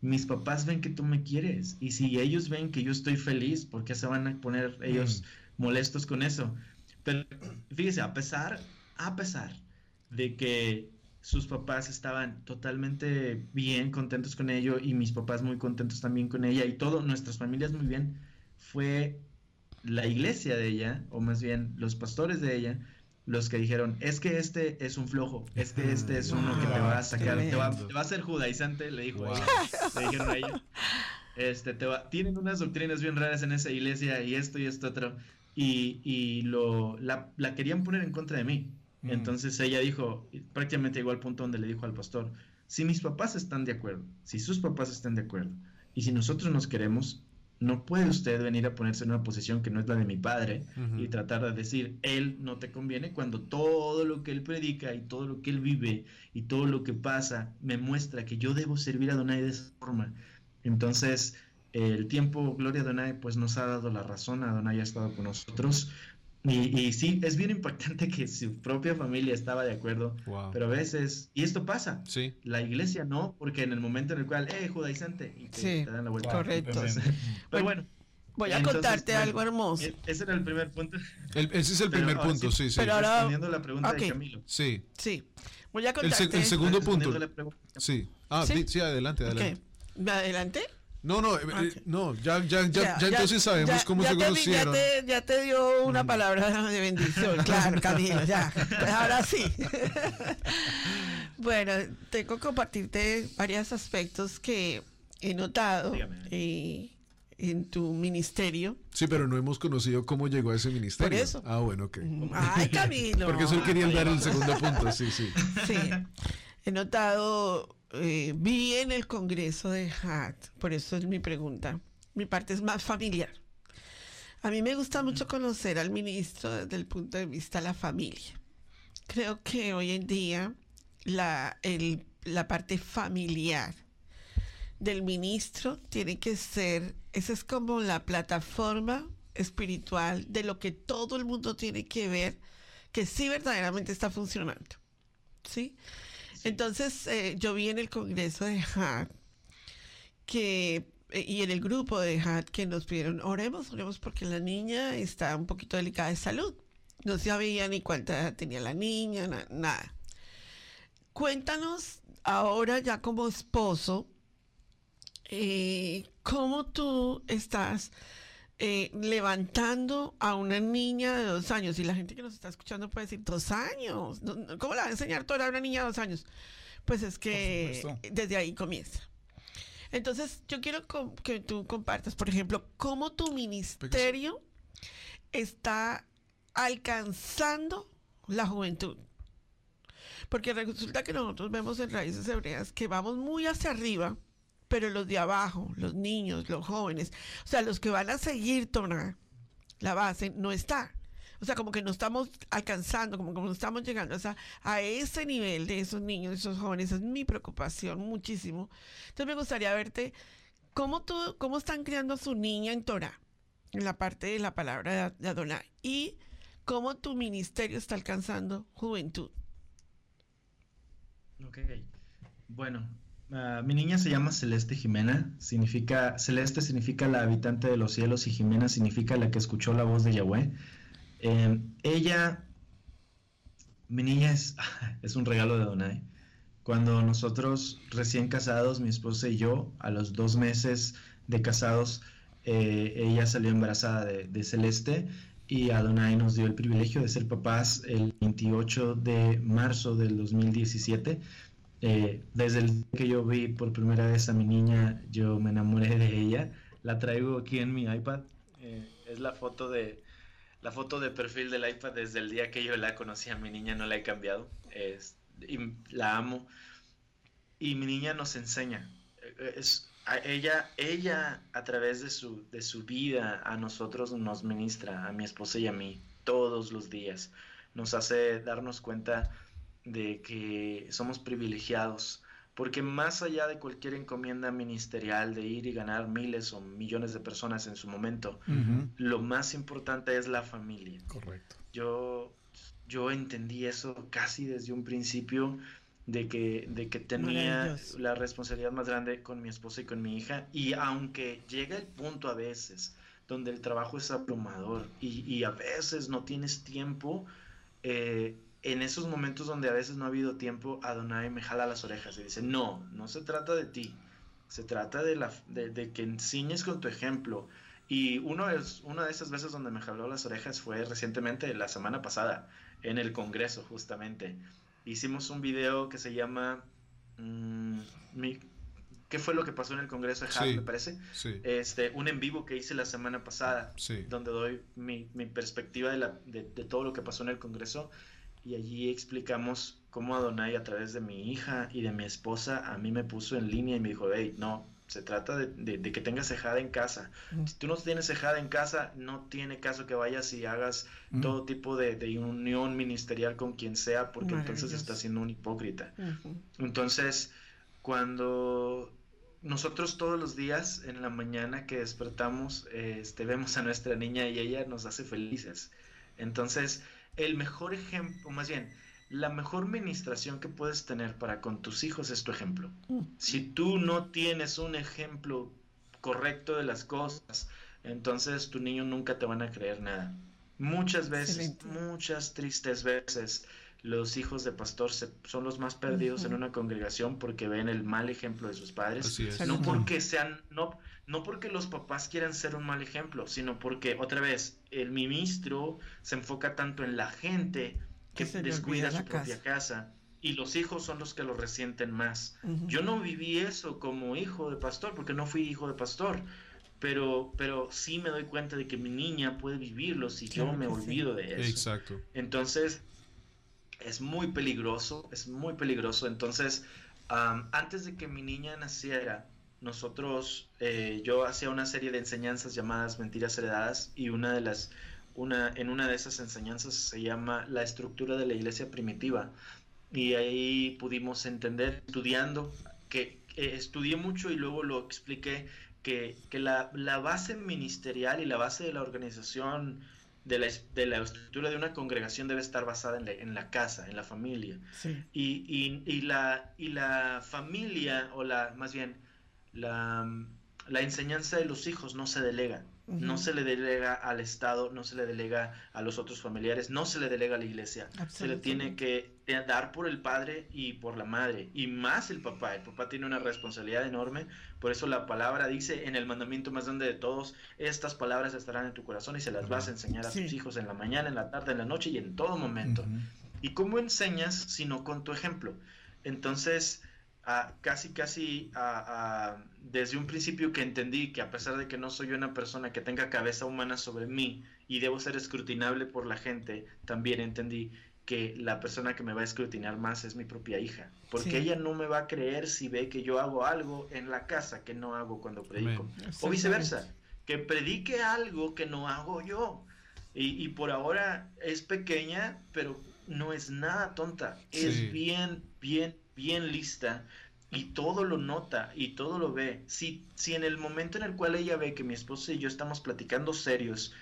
mis papás ven que tú me quieres. Y si ellos ven que yo estoy feliz, ¿por qué se van a poner ellos mm. molestos con eso? Pero fíjese, a pesar, a pesar de que sus papás estaban totalmente bien, contentos con ello, y mis papás muy contentos también con ella, y todo, nuestras familias muy bien, fue la iglesia de ella, o más bien los pastores de ella, los que dijeron, es que este es un flojo, es que este es uno que te va a sacar, te va, a hacer judaizante, le dijo le dijeron a ella. este, te va- tienen unas doctrinas bien raras en esa iglesia y esto y esto otro, y, y lo, la, la querían poner en contra de mí. Mm. Entonces ella dijo, prácticamente llegó al punto donde le dijo al pastor, si mis papás están de acuerdo, si sus papás están de acuerdo, y si nosotros nos queremos, no puede usted venir a ponerse en una posición que no es la de mi padre y tratar de decir, él no te conviene cuando todo lo que él predica y todo lo que él vive y todo lo que pasa me muestra que yo debo servir a Donai de esa forma. Entonces, el tiempo, Gloria a Donai, pues nos ha dado la razón, Adonai ha estado con nosotros. Y, y sí, es bien impactante que su propia familia estaba de acuerdo, Wow. pero a veces, y esto pasa, Sí. la iglesia no, porque en el momento en el cual, eh, judaizante, y te, Sí, te dan la vuelta. correcto. Entonces, pero bueno, Voy a Entonces, contarte bueno, algo hermoso. e- ese era el primer punto. El- ese es el Pero primer ahora punto, sí, sí, pero ahora- Respondiendo la pregunta Ok. de Camilo. Sí. Sí. Voy a El, se- contarte. el segundo punto. Respondiendo la pregunta. Sí. Ah, ¿Sí? sí, adelante, adelante. ¿Me adelante? No, no, eh, eh, no, ya, ya, ya, ya, entonces sabemos ya- cómo ya se te conocieron. Ya te, ya te dio una palabra de bendición, claro, Camilo, ya. Pues ahora sí. bueno, tengo que compartirte varios aspectos que he notado eh, en tu ministerio. Sí, pero no hemos conocido cómo llegó a ese ministerio. Por eso. Ah, bueno, ok. Ay, Camilo. Porque eso querían dar el segundo punto, sí, sí. Sí, he notado, eh, vi en el Congreso de HAT, por eso es mi pregunta. Mi parte es más familiar. A mí me gusta mucho conocer al ministro desde el punto de vista de la familia. Creo que hoy en día la, el- la parte familiar del ministro tiene que ser, esa es como la plataforma espiritual de lo que todo el mundo tiene que ver que sí verdaderamente está funcionando. ¿Sí? Entonces, eh, yo vi en el Congreso de HAT que, eh, y en el grupo de HAT que nos pidieron, oremos, oremos porque la niña está un poquito delicada de salud. No sabía ni cuánta edad tenía la niña, na- nada. Cuéntanos ahora ya como esposo, eh, cómo tú estás eh, levantando a una niña de dos años. Y la gente que nos está escuchando puede decir, dos años. ¿Cómo le va a enseñar toda a una niña de dos años? Pues es que desde ahí comienza. Entonces, yo quiero que tú compartas, por ejemplo, cómo tu ministerio está alcanzando la juventud. Porque resulta que nosotros vemos en Raíces Hebreas que vamos muy hacia arriba, pero los de abajo, los niños, los jóvenes, o sea, los que van a seguir Torah, la base, no está. O sea, como que no estamos alcanzando, como que no estamos llegando o sea, a ese nivel de esos niños, de esos jóvenes. Esa es mi preocupación muchísimo. Entonces me gustaría verte cómo, tú, cómo están criando a su niña en Torah, en la parte de la palabra de Adonai, y cómo tu ministerio está alcanzando juventud. Ok. Bueno, ah, mi niña se llama Celeste Jimena. Significa, Celeste significa la habitante de los cielos y Jimena significa la que escuchó la voz de Yahweh. Eh, ella, mi niña es, un regalo de Donai. Cuando nosotros recién casados, mi esposa y yo, a los dos meses de casados, eh, ella salió embarazada de, de Celeste y Adonai nos dio el privilegio de ser papás el 28 de marzo del 2017. Eh, desde el día que yo vi por primera vez a mi niña, yo me enamoré de ella. La traigo aquí en mi iPad. Eh, es la foto de la foto de perfil del iPad desde el día que yo la conocí a mi niña, no la he cambiado. Es- y la amo. Y mi niña nos enseña. Eh, Es, a ella, ella a través de su, de su vida a nosotros nos ministra, a mi esposa y a mí, todos los días. Nos hace darnos cuenta de que somos privilegiados, porque más allá de cualquier encomienda ministerial de ir y ganar miles o millones de personas en su momento, lo más importante es la familia. Correcto. Yo, yo entendí eso casi desde un principio de que, de que tenía la responsabilidad más grande con mi esposa y con mi hija. Y aunque llega el punto a veces donde el trabajo es abrumador y, y a veces no tienes tiempo, eh, en esos momentos donde a veces no ha habido tiempo, Adonai me jala las orejas y dice, no, no se trata de ti, se trata de, la, de, de que enseñes con tu ejemplo. Y uno es, una de esas veces donde me jaló las orejas fue recientemente, la semana pasada, en el Congreso justamente. Hicimos un video que se llama, mm, mi- qué fue lo que pasó en el Congreso de Haas, Sí, me parece. sí. Este, un en vivo que hice la semana pasada, Sí. donde doy mi, mi perspectiva de, la, de, de todo lo que pasó en el Congreso. Y allí explicamos cómo Adonai, a través de mi hija y de mi esposa, a mí me puso en línea y me dijo, hey, no, se trata de, de- de que tengas cejada en casa. Si tú no tienes cejada en casa, no tiene caso que vayas y hagas Mm. todo tipo de, de unión ministerial con quien sea, porque entonces estás siendo un hipócrita. Entonces, cuando nosotros todos los días en la mañana que despertamos, eh, este, vemos a nuestra niña y ella nos hace felices. Entonces, el mejor ejemplo, más bien, la mejor ministración que puedes tener para con tus hijos es tu ejemplo. Si tú no tienes un ejemplo correcto de las cosas, entonces tu niño nunca te van a creer nada. Muchas veces, Excelente. muchas tristes veces, los hijos de pastor se- son los más perdidos en una congregación porque ven el mal ejemplo de sus padres. Así es. No porque sean, no, no porque los papás quieran ser un mal ejemplo, sino porque otra vez el ministro se enfoca tanto en la gente que se descuida su propia casa. y los hijos son los que lo resienten más. Yo no viví eso como hijo de pastor, porque no fui hijo de pastor, pero, pero sí me doy cuenta de que mi niña puede vivirlo si Claro yo me sí. olvido de eso. Exacto. Entonces, es muy peligroso, es muy peligroso. Entonces, antes de que mi niña naciera, nosotros, eh, yo hacía una serie de enseñanzas llamadas Mentiras Heredadas y una de las, una, en una de esas enseñanzas se llama La estructura de la iglesia primitiva. Y ahí pudimos entender, estudiando, que eh, estudié mucho y luego lo expliqué, que, que la, la base ministerial y la base de la organización de la, de la estructura de una congregación debe estar basada en la, en la casa, en la familia. Sí. Y, y- y la, y la familia, o la, más bien, la, la enseñanza de los hijos no se delega. No se le delega al Estado, no se le delega a los otros familiares, no se le delega a la iglesia. Se le tiene que dar por el padre y por la madre, y más el papá. El papá tiene una responsabilidad enorme, por eso la palabra dice en el mandamiento más grande de todos, estas palabras estarán en tu corazón y se las vas a enseñar a tus Sí. hijos en la mañana, en la tarde, en la noche y en todo momento. ¿Y cómo enseñas sino con tu ejemplo? Entonces, casi, casi desde un principio que entendí que a pesar de que no soy una persona que tenga cabeza humana sobre mí y debo ser escrutinable por la gente, también entendí que la persona que me va a escrutinar más es mi propia hija, porque Sí. ella no me va a creer si ve que yo hago algo en la casa que no hago cuando predico, o viceversa, que predique algo que no hago yo. Y, y por ahora es pequeña, pero no es nada tonta. Sí. Es bien, bien, bien lista. Y todo lo nota y todo lo ve. Si, si en el momento en el cual ella ve que mi esposa y yo estamos platicando serios,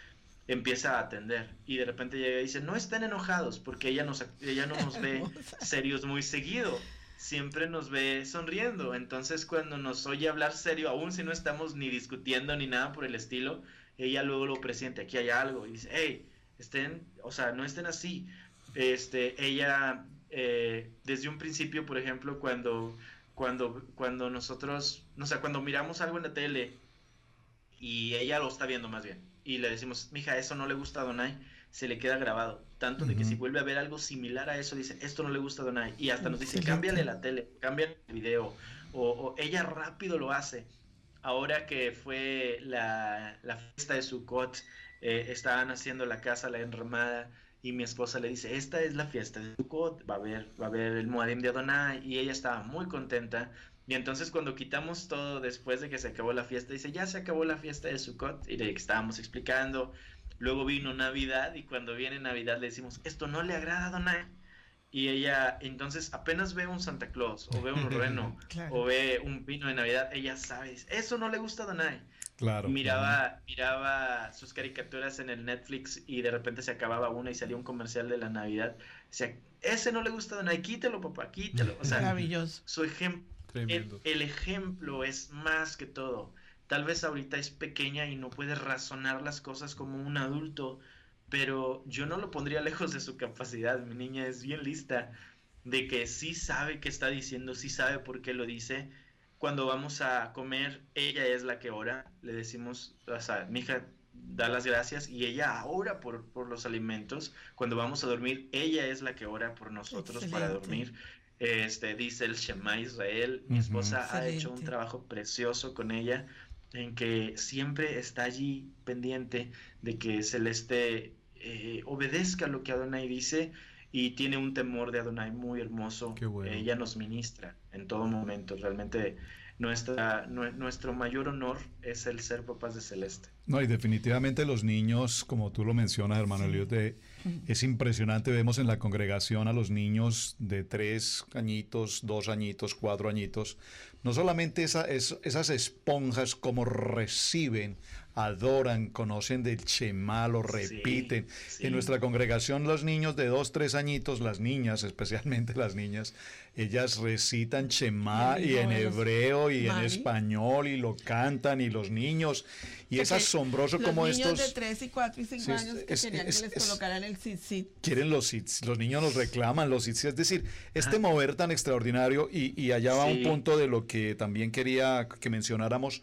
empieza a atender. Y de repente llega y dice, no estén enojados, porque ella, nos, ella no nos ve serios muy seguido. Siempre nos ve sonriendo. Entonces cuando nos oye hablar serio, aun si no estamos ni discutiendo ni nada por el estilo, ella luego lo presiente, aquí hay algo, y dice, hey, estén, o sea, no estén así. Este, ella, eh, desde un principio, por ejemplo, cuando, cuando, cuando nosotros, no sé, cuando miramos algo en la tele, y ella lo está viendo más bien, y le decimos, mija, eso no le gusta a Donai, se le queda grabado, tanto de que si vuelve a ver algo similar a eso, dice, esto no le gusta a Donai, y hasta nos dice, cámbiale la tele, cámbiale el video, o, o ella rápido lo hace. Ahora que fue la, la fiesta de Sukkot, eh, estaban haciendo la casa, la enramada, y mi esposa le dice, esta es la fiesta de Sukkot, va a haber, va a haber el Moadim de Adonai, y ella estaba muy contenta. Y entonces cuando quitamos todo después de que se acabó la fiesta, dice, ya se acabó la fiesta de Sukkot, y le estábamos explicando. Luego vino Navidad, y cuando viene Navidad le decimos, esto no le agrada a Adonai. Y ella, entonces apenas ve un Santa Claus, o ve un reno, Claro. o ve un pino de Navidad, ella sabe, eso no le gusta a Donai. Claro. Miraba, miraba sus caricaturas en el Netflix y de repente se acababa una y salía un comercial de la Navidad. Decía, ese no le gusta a Donai, quítelo papá, quítelo. O sea, Maravilloso. su ejemplo, el, el ejemplo es más que todo. Tal vez ahorita es pequeña y no puede razonar las cosas como un adulto, pero yo no lo pondría lejos de su capacidad. Mi niña es bien lista de que sí sabe qué está diciendo, sí sabe por qué lo dice. Cuando vamos a comer, ella es la que ora. Le decimos, o sea, mi hija da las gracias y ella ora por, por los alimentos. Cuando vamos a dormir, ella es la que ora por nosotros para dormir. este, dice el Shema Israel. Mi esposa ha hecho un trabajo precioso con ella, en que siempre está allí pendiente de que Celeste eh, obedezca lo que Adonai dice y tiene un temor de Adonai muy hermoso. Qué bueno. Ella nos ministra en todo momento. Realmente nuestra, nuestro mayor honor es el ser papás de Celeste. No, y definitivamente los niños, como tú lo mencionas, hermano Eliud, de- es impresionante. Vemos en la congregación a los niños de tres añitos, dos añitos, cuatro añitos. No solamente esa- es- esas esponjas como reciben, adoran, conocen del Shema, lo repiten. sí. En nuestra congregación los niños de dos, tres añitos, las niñas, especialmente las niñas, ellas recitan Shema Y en hebreo y en español y lo cantan y los niños. Y es asombroso los como niños estos... de 3 y 4 y 5 Sí, años que es- querían es- que les es- colocaran el sit quieren los hits, los niños los reclaman, los hits, es decir, este mover tan extraordinario y, y allá va un punto de lo que también quería que mencionáramos.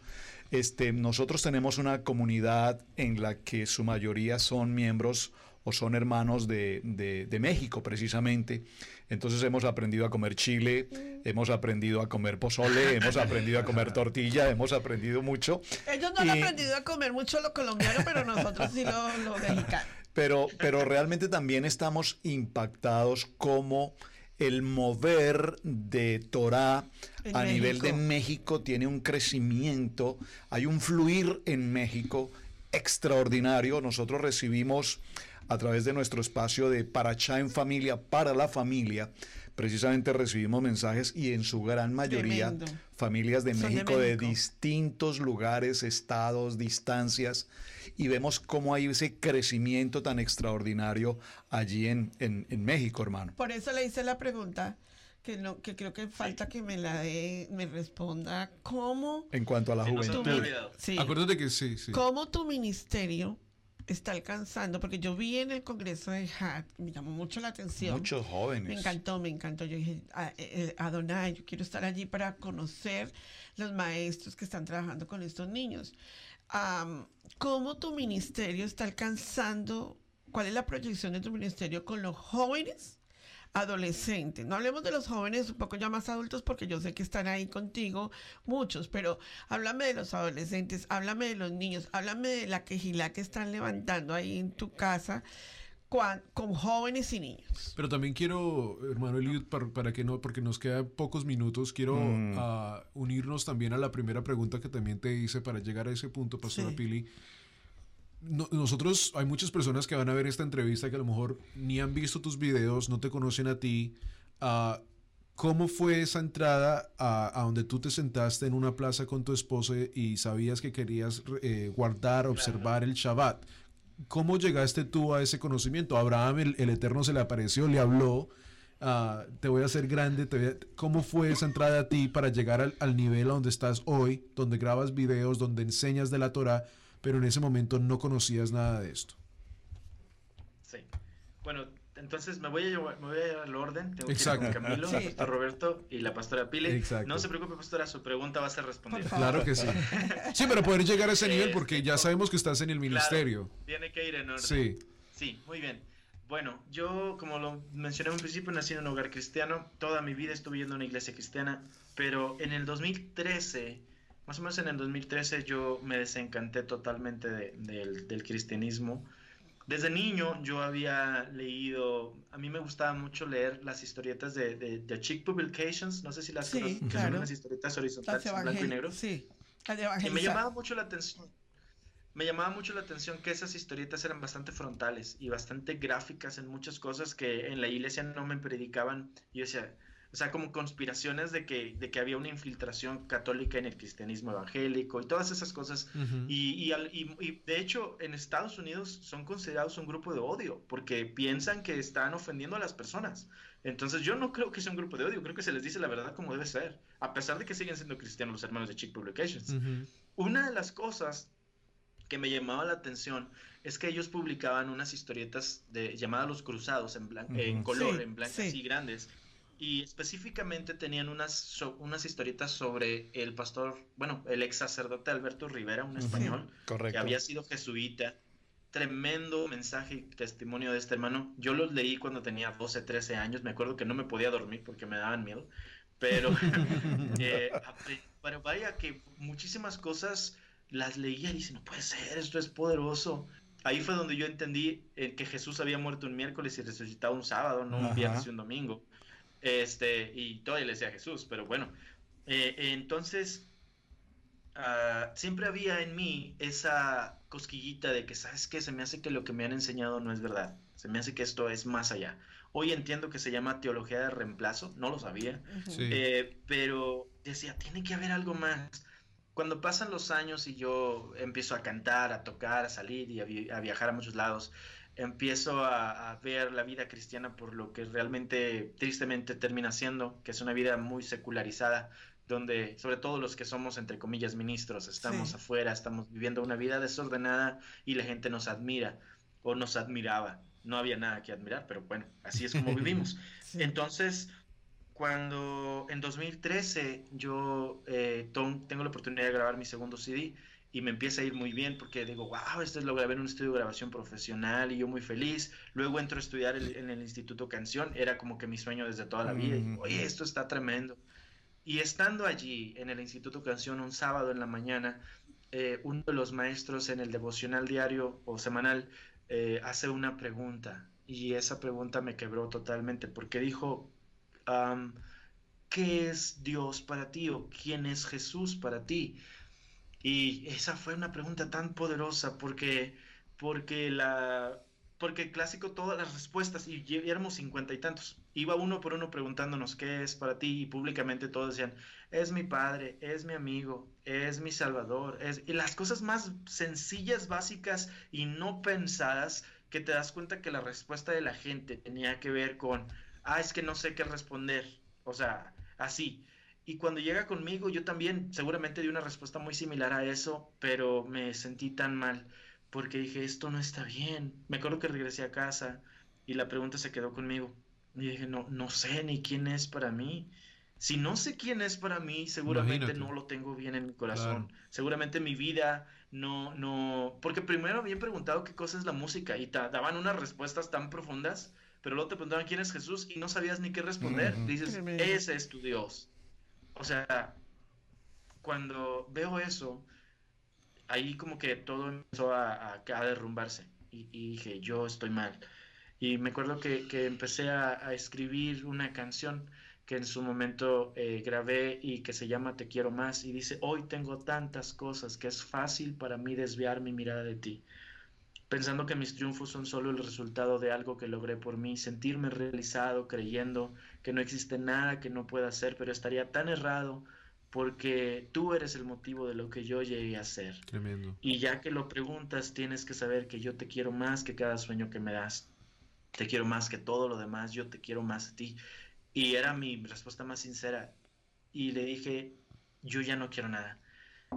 Este, nosotros tenemos una comunidad en la que su mayoría son miembros o son hermanos de, de- de México precisamente. Entonces hemos aprendido a comer chile, hemos aprendido a comer pozole, hemos aprendido a comer tortilla, hemos aprendido mucho. Ellos no han Y- aprendido a comer mucho lo colombiano, pero nosotros sí lo, lo mexicano. Pero, pero realmente también estamos impactados como el mover de Torah En a nivel de México. México tiene un crecimiento, hay un fluir en México extraordinario. Nosotros recibimos a través de nuestro espacio de Parachá en familia, para la familia, precisamente recibimos mensajes y en su gran mayoría Tremendo. familias de de México de, México. distintos lugares, estados, distancias, y vemos cómo hay ese crecimiento tan extraordinario allí en, en- en México, hermano. Por eso le hice la pregunta que no, que creo que falta que me la dé, me responda cómo, En cuanto a la juventud. sí, Acuérdate que sí, sí. cómo tu ministerio está alcanzando, porque yo vi en el congreso de HAT, me llamó mucho la atención. Muchos jóvenes. Me encantó, me encantó. Yo dije, "Ah, eh, eh, Adonai, yo quiero estar allí para conocer los maestros que están trabajando con estos niños. Am, ¿Cómo tu ministerio está alcanzando? ¿Cuál es la proyección de tu ministerio con los jóvenes? Adolescentes, no hablemos de los jóvenes un poco ya más adultos porque yo sé que están ahí contigo muchos, pero háblame de los adolescentes, háblame de los niños, háblame de la quejilá que están levantando ahí en tu casa con jóvenes y niños. Pero también quiero, hermano Eliud, para, para que no, porque nos quedan pocos minutos, quiero Mm. ah, unirnos también a la primera pregunta que también te hice para llegar a ese punto, Pastora Sí. Pili. No- nosotros, hay muchas personas que van a ver esta entrevista que a lo mejor ni han visto tus videos, no te conocen a ti. Ah, ¿Cómo fue esa entrada a, a donde tú te sentaste en una plaza con tu esposa y sabías que querías eh, guardar, observar el Shabbat? ¿Cómo llegaste tú a ese conocimiento? Abraham, el, el Eterno, se le apareció, le habló, ah, te voy a hacer grande. te voy a- ¿Cómo fue esa entrada a ti para llegar al, al nivel a donde estás hoy, donde grabas videos, donde enseñas de la Torah, pero en ese momento no conocías nada de esto? Sí. Bueno, entonces me voy a llevar, me voy a llevar al orden. Tengo Exacto. que ir con Camilo, Sí. el pastor Roberto y la pastora Pile. Exacto. No se preocupe, pastora, su pregunta va a ser respondida. Claro que sí. Sí, pero poder llegar a ese nivel porque ya Este, sabemos que estás en el Claro, ministerio. tiene que ir en orden. Sí. Sí, muy bien. Bueno, yo, como lo mencioné en un principio, nací en un hogar cristiano. Toda mi vida estuve yendo a una iglesia cristiana. Pero en el 2013, más o menos en el 2013, yo me desencanté totalmente de- del, del cristianismo. Desde niño yo había leído, a mí me gustaba mucho leer las historietas de, de, de Chick Publications, no sé si las Sí, que claro. son unas historietas Las horizontales en blanco y negro. Sí, las de Y me llamaba mucho la atención. Me llamaba mucho la atención que esas historietas eran bastante frontales y bastante gráficas en muchas cosas que en la iglesia no me predicaban. Yo decía, o sea, como conspiraciones de que, de que había una infiltración católica en el cristianismo evangélico y todas esas cosas. Y, y al- y- y, de hecho, en Estados Unidos son considerados un grupo de odio porque piensan que están ofendiendo a las personas. Entonces, yo no creo que sea un grupo de odio, creo que se les dice la verdad como debe ser, a pesar de que siguen siendo cristianos los hermanos de Chick Publications. Una de las cosas que me llamaba la atención es que ellos publicaban unas historietas de, llamadas Los Cruzados en, blan- en color, Sí, en blancas sí. y grandes. Y específicamente tenían unas, so- unas historietas sobre el pastor, bueno, el ex sacerdote Alberto Rivera, un español, que había sido jesuita tremendo mensaje y testimonio de este hermano. Yo los leí cuando tenía 12, 13 años. Me acuerdo que no me podía dormir porque me daban miedo. Pero, eh, pero vaya que muchísimas cosas las leía y dice, no puede ser, esto es poderoso. Ahí fue donde yo entendí eh, que Jesús había muerto un miércoles y resucitado un sábado, no un viernes y un domingo. Este, y todavía le decía Jesús, pero bueno. Eh, entonces, uh, siempre había en mí esa cosquillita de que, ¿sabes qué? Se me hace que lo que me han enseñado no es verdad. Se me hace que esto es más allá. Hoy entiendo que se llama teología de reemplazo, no lo sabía, eh, pero decía, tiene que haber algo más. Cuando pasan los años y yo empiezo a cantar, a tocar, a salir y a, viajar a muchos lados, empiezo a, a, ver la vida cristiana por lo que realmente tristemente termina siendo, que es una vida muy secularizada, donde sobre todo los que somos entre comillas ministros, estamos afuera, estamos viviendo una vida desordenada y la gente nos admira o nos admiraba. No había nada que admirar, pero bueno, así es como vivimos. Entonces, cuando en 2013 yo eh, tengo la oportunidad de grabar mi segundo CD y me empieza a ir muy bien porque digo, wow, esto es lo grabé en un estudio de grabación profesional y yo muy feliz. Luego entro a estudiar en el Instituto Canción, era como que mi sueño desde toda la vida. Y digo, oye, esto está tremendo. Y estando allí en el Instituto Canción un sábado en la mañana, eh, uno de los maestros en el devocional diario o semanal eh, hace una pregunta y esa pregunta me quebró totalmente porque dijo, ¿qué es Dios para ti o quién es Jesús para ti? Y esa fue una pregunta tan poderosa porque, porque la, porque clásico todas las respuestas y éramos cincuenta y tantos. Iba uno por uno preguntándonos qué es para ti y públicamente todos decían, es mi padre, es mi amigo, es mi salvador, es y las cosas más sencillas, básicas y no pensadas que te das cuenta que la respuesta de la gente tenía que ver con, ah, es que no sé qué responder, o sea, así. Y cuando llega conmigo, yo también seguramente di una respuesta muy similar a eso, pero me sentí tan mal porque dije, esto no está bien. Me acuerdo que regresé a casa y la pregunta se quedó conmigo. Y dije, no, no sé ni quién es para mí. Si no sé quién es para mí, seguramente no lo tengo bien en mi corazón. Seguramente mi vida no, no, porque primero habían preguntado qué cosa es la música y te daban unas respuestas tan profundas, pero luego te preguntaban quién es Jesús y no sabías ni qué responder. Dices, ese es tu Dios. O sea, cuando veo eso, ahí como que todo empezó a, a, derrumbarse y, dije, yo estoy mal. Y me acuerdo que, que empecé a, escribir una canción que en su momento eh, grabé y que se llama Te quiero más y dice, hoy tengo tantas cosas que es fácil para mí desviar mi mirada de ti. Pensando que mis triunfos son solo el resultado de algo que logré por mí, sentirme realizado creyendo que no existe nada que no pueda hacer, pero estaría tan errado porque tú eres el motivo de lo que yo llegué a ser. Tremendo. Y ya que lo preguntas, tienes que saber que yo te quiero más que cada sueño que me das. Te quiero más que todo lo demás, yo te quiero más a ti. Y era mi respuesta más sincera. Y le dije, yo ya no quiero nada.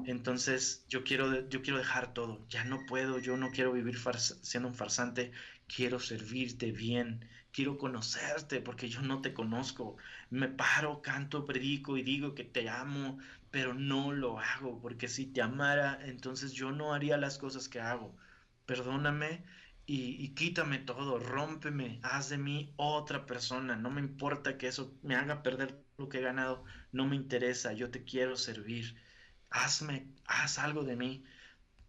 Entonces yo quiero, yo quiero dejar todo. Ya no puedo, yo no quiero vivir siendo un farsante. Quiero servirte bien quiero conocerte porque yo no te conozco. Me paro, canto, predico y digo que te amo, pero no lo hago porque si te amara, entonces yo no haría las cosas que hago. Perdóname y, quítame todo, rómpeme, haz de mí otra persona. No me importa que eso me haga perder lo que he ganado, no me interesa, yo te quiero servir. Hazme, haz algo de mí.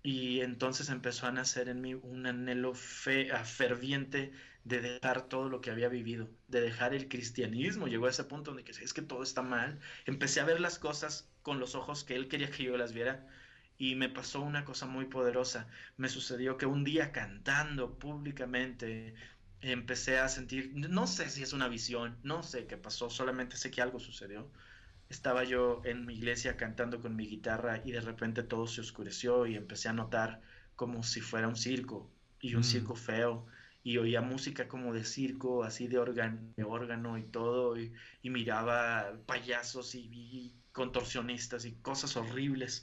Y entonces empezó a nacer en mí un anhelo fe, ferviente de dejar todo lo que había vivido, de dejar el cristianismo. Llegó a ese punto donde es que todo está mal. Empecé a ver las cosas con los ojos que él quería que yo las viera y me pasó una cosa muy poderosa. Me sucedió que un día cantando públicamente empecé a sentir, no sé si es una visión, no sé qué pasó, solamente sé que algo sucedió. Estaba yo en mi iglesia cantando con mi guitarra y de repente todo se oscureció y empecé a notar como si fuera un circo y un mm. circo feo y oía música como de circo, así de, de órgano y todo, y, miraba payasos y, contorsionistas y cosas horribles,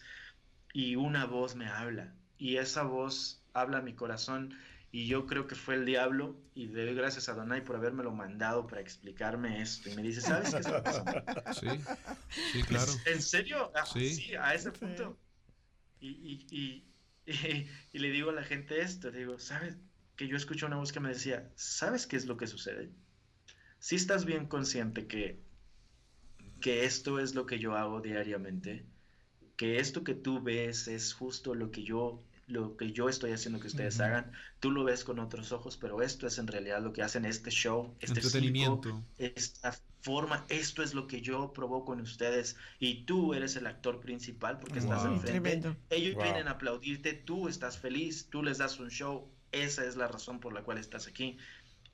y una voz me habla, y esa voz habla a mi corazón, y yo creo que fue el diablo, y le doy gracias a Donai por habérmelo mandado para explicarme esto, y me dice, ¿sabes qué está pasando? Sí, sí, claro. ¿En serio? Ah, sí. a ese punto. Y, y, Y, le digo a la gente esto, digo, ¿sabes? Que yo escuché una voz que me decía, ¿sabes qué es lo que sucede? Si estás bien consciente que, que esto es lo que yo hago diariamente, que esto que tú ves es justo lo que yo lo que yo estoy haciendo que ustedes hagan, tú lo ves con otros ojos, pero esto es en realidad lo que hacen este show, este entretenimiento, esta forma, esto es lo que yo provoco en ustedes y tú eres el actor principal porque estás enfrente. Ellos vienen a aplaudirte, tú estás feliz, tú les das un show, esa es la razón por la cual estás aquí.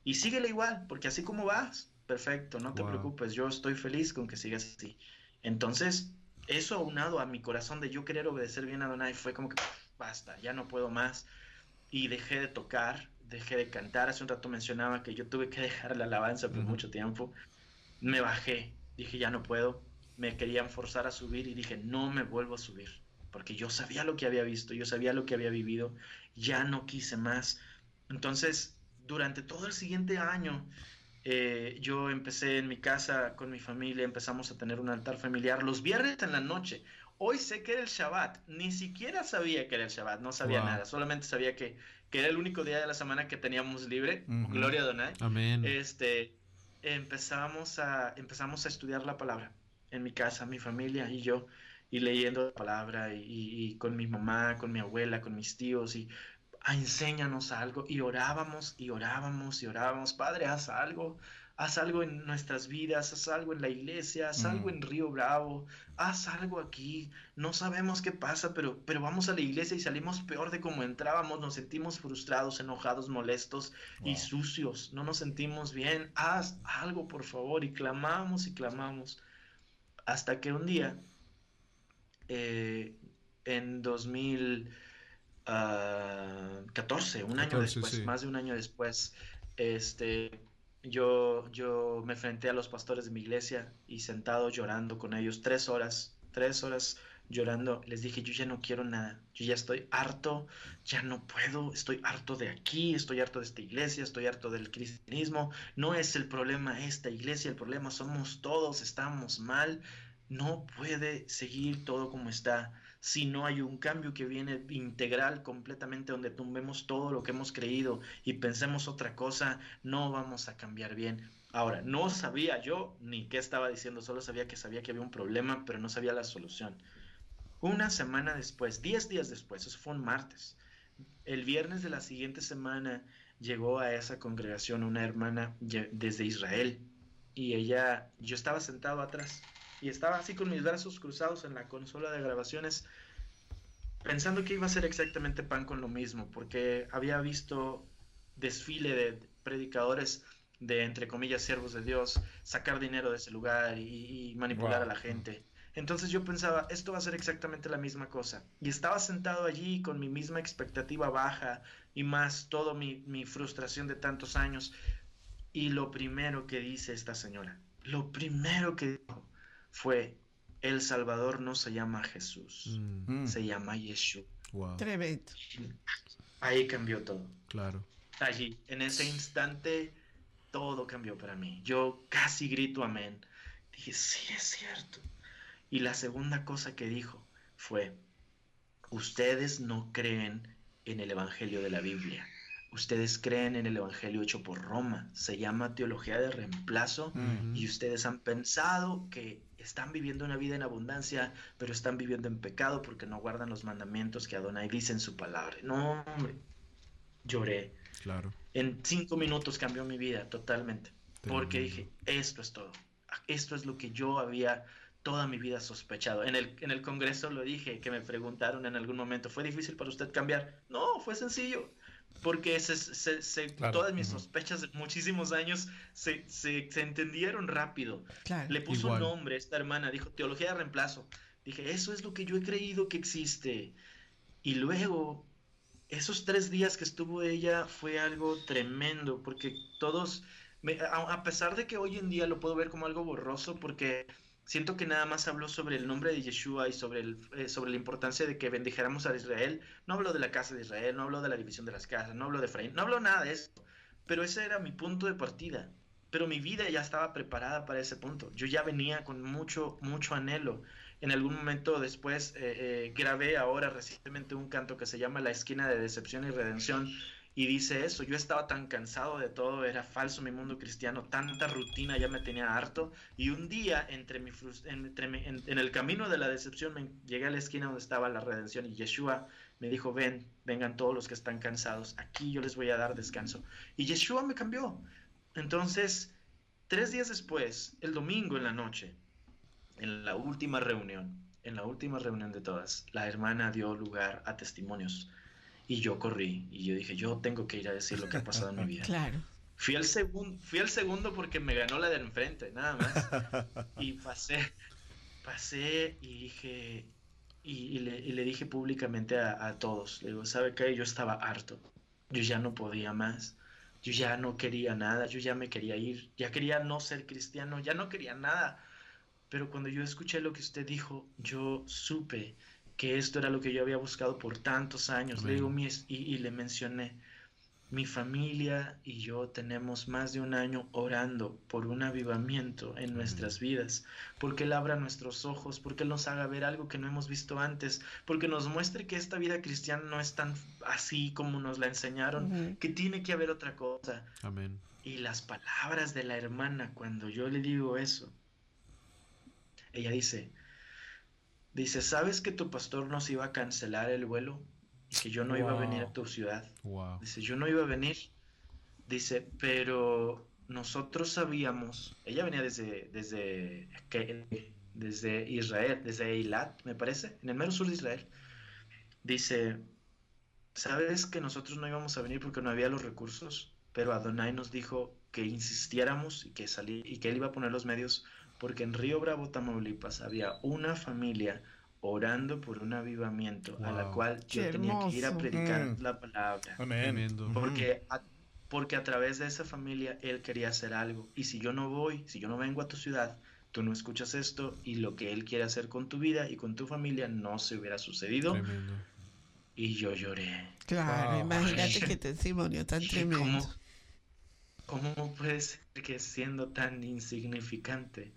Y síguele igual, porque así como vas, perfecto, no te preocupes, yo estoy feliz con que sigas así. Entonces, eso aunado a mi corazón de yo querer obedecer bien a Donai fue como que basta, ya no puedo más. Y dejé de tocar, dejé de cantar. Hace un rato mencionaba que yo tuve que dejar la alabanza por mucho tiempo. Me bajé, dije ya no puedo. Me querían forzar a subir y dije no me vuelvo a subir. Porque yo sabía lo que había visto, yo sabía lo que había vivido, ya no quise más. Entonces, durante todo el siguiente año, eh, yo empecé en mi casa con mi familia, empezamos a tener un altar familiar los viernes en la noche. Hoy sé que era el Shabbat, ni siquiera sabía que era el Shabbat, no sabía nada, solamente sabía que, que, era el único día de la semana que teníamos libre, gloria a Donai. Amén. Este, empezamos a, empezamos a estudiar la palabra en mi casa, mi familia y yo, y leyendo la palabra, y, y con mi mamá, con mi abuela, con mis tíos, y enséñanos algo. Y orábamos y orábamos y orábamos, Padre, haz algo, haz algo en nuestras vidas, haz algo en la iglesia, haz algo en Río Bravo, haz algo aquí. No sabemos qué pasa, pero, pero vamos a la iglesia y salimos peor de como entrábamos, nos sentimos frustrados, enojados, molestos y sucios, no nos sentimos bien. Haz algo, por favor, y clamamos y clamamos. Hasta que un día, eh, en 2000 14, un año después, más de un año después, este, yo, yo me enfrenté a los pastores de mi iglesia y sentado llorando con ellos tres horas, tres horas llorando, les dije, yo ya no quiero nada, yo ya estoy harto, ya no puedo, estoy harto de aquí, estoy harto de esta iglesia, estoy harto del cristianismo, no es el problema esta iglesia, el problema somos todos, estamos mal, no puede seguir todo como está si no hay un cambio que viene integral completamente donde tumbemos todo lo que hemos creído y pensemos otra cosa, no vamos a cambiar bien. Ahora, no sabía yo ni qué estaba diciendo, solo sabía que sabía que había un problema, pero no sabía la solución. Una semana después, diez días después, eso fue un martes, el viernes de la siguiente semana llegó a esa congregación una hermana desde Israel y ella, yo estaba sentado atrás y estaba así con mis brazos cruzados en la consola de grabaciones pensando que iba a ser exactamente pan con lo mismo, porque había visto desfile de predicadores de, entre comillas, siervos de Dios, sacar dinero de ese lugar y, manipular a la gente. Entonces yo pensaba, esto va a ser exactamente la misma cosa. Y estaba sentado allí con mi misma expectativa baja y más toda mi, mi frustración de tantos años. Y lo primero que dice esta señora, lo primero que dijo, fue, El Salvador no se llama Jesús, mm. se llama Yeshua. Tremendo. Ahí cambió todo. Claro. Allí, en ese instante, todo cambió para mí. Yo casi grito amén. Dije, sí, es cierto. Y la segunda cosa que dijo fue, ustedes no creen en el Evangelio de la Biblia. Ustedes creen en el Evangelio hecho por Roma. Se llama teología de reemplazo y ustedes han pensado que están viviendo una vida en abundancia, pero están viviendo en pecado porque no guardan los mandamientos que Adonai dice en su palabra. No, hombre, lloré. Claro. En cinco minutos cambió mi vida totalmente, porque dije, esto es todo. Esto es lo que yo había toda mi vida sospechado. En el, en el Congreso lo dije, que me preguntaron en algún momento, ¿fue difícil para usted cambiar? No, fue sencillo porque se, todas mis sospechas de muchísimos años se, entendieron rápido. Le puso un nombre esta hermana, dijo teología de reemplazo. Dije, eso es lo que yo he creído que existe. Y luego, esos tres días que estuvo ella fue algo tremendo, porque todos, a pesar de que hoy en día lo puedo ver como algo borroso, porque siento que nada más habló sobre el nombre de Yeshua y sobre, el, eh, sobre la importancia de que bendijéramos a Israel. No habló de la casa de Israel, no habló de la división de las casas, no habló de Efraín, no habló nada de eso. Pero ese era mi punto de partida. Pero mi vida ya estaba preparada para ese punto. Yo ya venía con mucho, mucho anhelo. En algún momento después eh, eh, grabé ahora recientemente un canto que se llama La esquina de decepción y redención y dice eso, yo estaba tan cansado de todo, era falso mi mundo cristiano, tanta rutina ya me tenía harto y un día entre mi, entre en, el camino de la decepción me llegué a la esquina donde estaba la redención y Yeshua me dijo, ven, vengan todos los que están cansados, aquí yo les voy a dar descanso. Y Yeshua me cambió. Entonces, tres días después, el domingo en la noche, en la última reunión, en la última reunión de todas, la hermana dio lugar a testimonios y yo corrí y yo dije, yo tengo que ir a decir lo que ha pasado en mi vida. Claro. Fui al, segundo fui al segundo porque me ganó la del enfrente, nada más. Y pasé, pasé y dije, y, le, dije públicamente a, todos, le digo, ¿sabe qué? Yo estaba harto, yo ya no podía más, yo ya no quería nada, yo ya me quería ir, ya quería no ser cristiano, ya no quería nada. Pero cuando yo escuché lo que usted dijo, yo supe que esto era lo que yo había buscado por tantos años. Le digo, y, y, le mencioné, mi familia y yo tenemos más de un año orando por un avivamiento en nuestras vidas, porque Él abra nuestros ojos, porque Él nos haga ver algo que no hemos visto antes, porque nos muestre que esta vida cristiana no es tan así como nos la enseñaron, que tiene que haber otra cosa. Amén. Y las palabras de la hermana, cuando yo le digo eso, ella dice, Dice, ¿sabes que tu pastor nos iba a cancelar el vuelo? Y que yo no iba a venir a tu ciudad. Dice, yo no iba a venir. Dice, pero nosotros sabíamos, ella venía desde, desde, desde Israel, desde Eilat, me parece, en el mero sur de Israel. Dice, ¿sabes que nosotros no íbamos a venir porque no había los recursos? Pero Adonai nos dijo que insistiéramos y que, salí, y que él iba a poner los medios porque en Río Bravo, Tamaulipas, había una familia orando por un avivamiento a la cual yo tenía que ir a predicar mm. la palabra. Porque a, porque a través de esa familia él quería hacer algo. Y si yo no voy, si yo no vengo a tu ciudad, tú no escuchas esto y lo que él quiere hacer con tu vida y con tu familia no se hubiera sucedido. Y yo lloré. Claro, imagínate qué testimonio tan tremendo. ¿Cómo puede ser que siendo tan insignificante,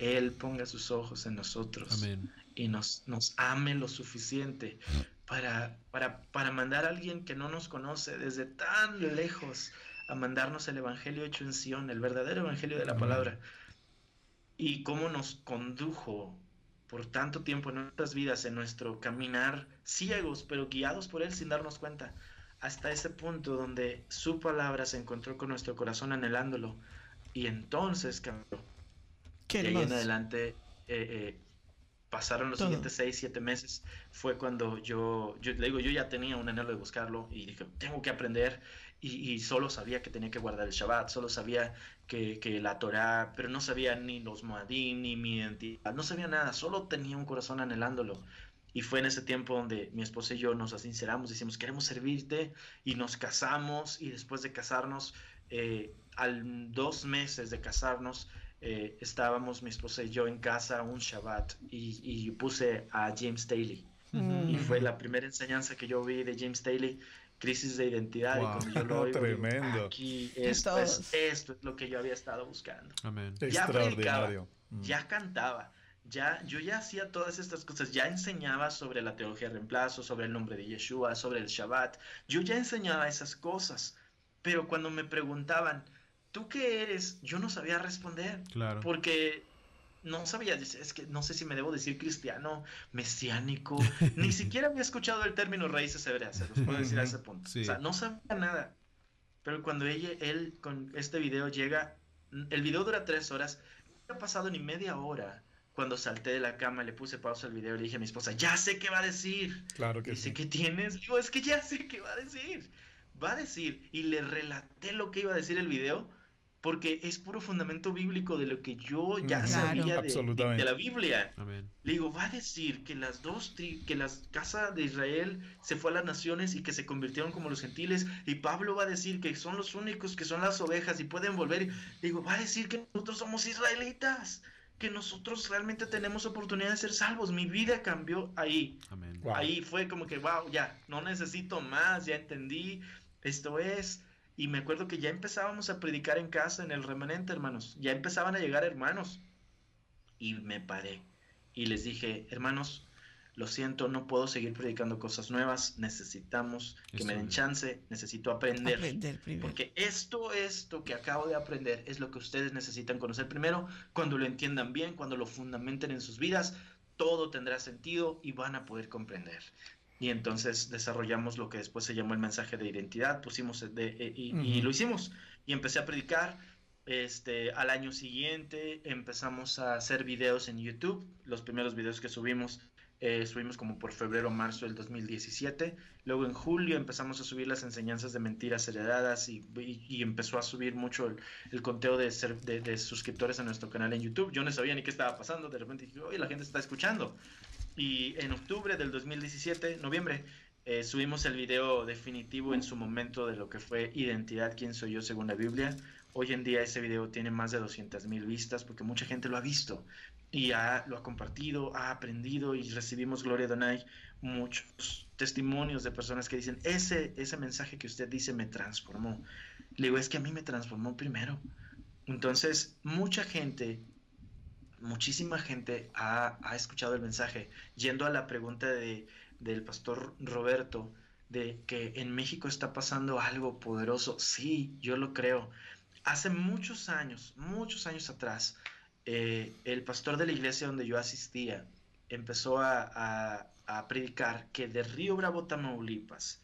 Él ponga sus ojos en nosotros y nos, nos ame lo suficiente para, para, para mandar a alguien que no nos conoce desde tan lejos a mandarnos el Evangelio hecho en Sion, el verdadero Evangelio de la palabra? Y cómo nos condujo por tanto tiempo en nuestras vidas, en nuestro caminar ciegos, pero guiados por Él sin darnos cuenta hasta ese punto donde su palabra se encontró con nuestro corazón anhelándolo y entonces cambió. ¿Qué y ahí en adelante eh, eh, pasaron los siguientes seis, siete meses. Fue cuando yo, yo le digo, yo ya tenía un anhelo de buscarlo y dije, tengo que aprender. Y, solo sabía que tenía que guardar el Shabbat, solo sabía que, que la Torah, pero no sabía ni los Moadim, ni mi identidad, no sabía nada, solo tenía un corazón anhelándolo. Y fue en ese tiempo donde mi esposa y yo nos sinceramos, decimos, queremos servirte y nos casamos y después de casarnos, eh, al dos meses de casarnos, eh, estábamos mi esposa y yo en casa un Shabbat y, puse a James Daly. Y fue la primera enseñanza que yo vi de James Daly, crisis de identidad. Y cuando yo lo oigo, Tremendo. aquí esto es, esto es lo que yo había estado buscando. Amén. Ya predicaba, ya cantaba ya, yo ya hacía todas estas cosas, ya enseñaba sobre la teología de reemplazo, sobre el nombre de Yeshua, sobre el Shabbat, yo ya enseñaba esas cosas, pero cuando me preguntaban, ¿tú qué eres? Yo no sabía responder, claro. porque no sabía, es que no sé si me debo decir cristiano, mesiánico, ni siquiera había escuchado el término raíces hebreas, se los puedo decir a ese punto, o sea, no sabía nada, pero cuando ella, él con este video llega, el video dura tres horas, no ha pasado ni media hora cuando salté de la cama, le puse pausa al video y le dije a mi esposa, ya sé qué va a decir. Claro que Dice, sí. ¿qué tienes? Digo, es que ya sé qué va a decir. Va a decir. Y le relaté lo que iba a decir el video, porque es puro fundamento bíblico de lo que yo ya sabía de, la Biblia. Le digo, va a decir que las dos, que las casas de Israel se fue a las naciones y que se convirtieron como los gentiles. Y Pablo va a decir que son los únicos que son las ovejas y pueden volver. Le digo, va a decir que nosotros somos israelitas que nosotros realmente tenemos oportunidad de ser salvos. Mi vida cambió ahí. Ahí fue como que, wow, ya, no necesito más, ya entendí, esto es. Y me acuerdo que ya empezábamos a predicar en casa, en el remanente, hermanos. Ya empezaban a llegar hermanos. Y me paré. y les dije, hermanos, lo siento, no puedo seguir predicando cosas nuevas, necesitamos que me den chance, necesito aprender. Aprender primero. Porque esto, esto que acabo de aprender es lo que ustedes necesitan conocer primero, cuando lo entiendan bien, cuando lo fundamenten en sus vidas, todo tendrá sentido y van a poder comprender. Y entonces desarrollamos lo que después se llamó el mensaje de identidad, pusimos de, eh, y, y lo hicimos. Y empecé a predicar. Este, al año siguiente empezamos a hacer videos en YouTube. Los primeros videos que subimos eh, subimos como por febrero marzo del 2017. Luego en julio empezamos a subir las enseñanzas de mentiras heredadas y, y, y empezó a subir mucho el, el conteo de, ser, de, de, suscriptores a nuestro canal en YouTube. Yo no sabía ni qué estaba pasando. De repente dije, oye, la gente está escuchando. Y en octubre del 2017, noviembre, eh, subimos el video definitivo en su momento de lo que fue Identidad, quién soy yo según la Biblia. Hoy en día ese video tiene más de 200 mil vistas porque mucha gente lo ha visto y ha, lo ha compartido, ha aprendido y recibimos, Gloria Donay, muchos testimonios de personas que dicen, ese, ese mensaje que usted dice me transformó. Le digo, es que a mí me transformó primero. Entonces, mucha gente, muchísima gente ha, ha escuchado el mensaje. Yendo a la pregunta de, del pastor Roberto, de que en México está pasando algo poderoso, sí, yo lo creo. Hace muchos años, muchos años atrás, eh, el pastor de la iglesia donde yo asistía empezó a, a, predicar que de Río Bravo, Tamaulipas,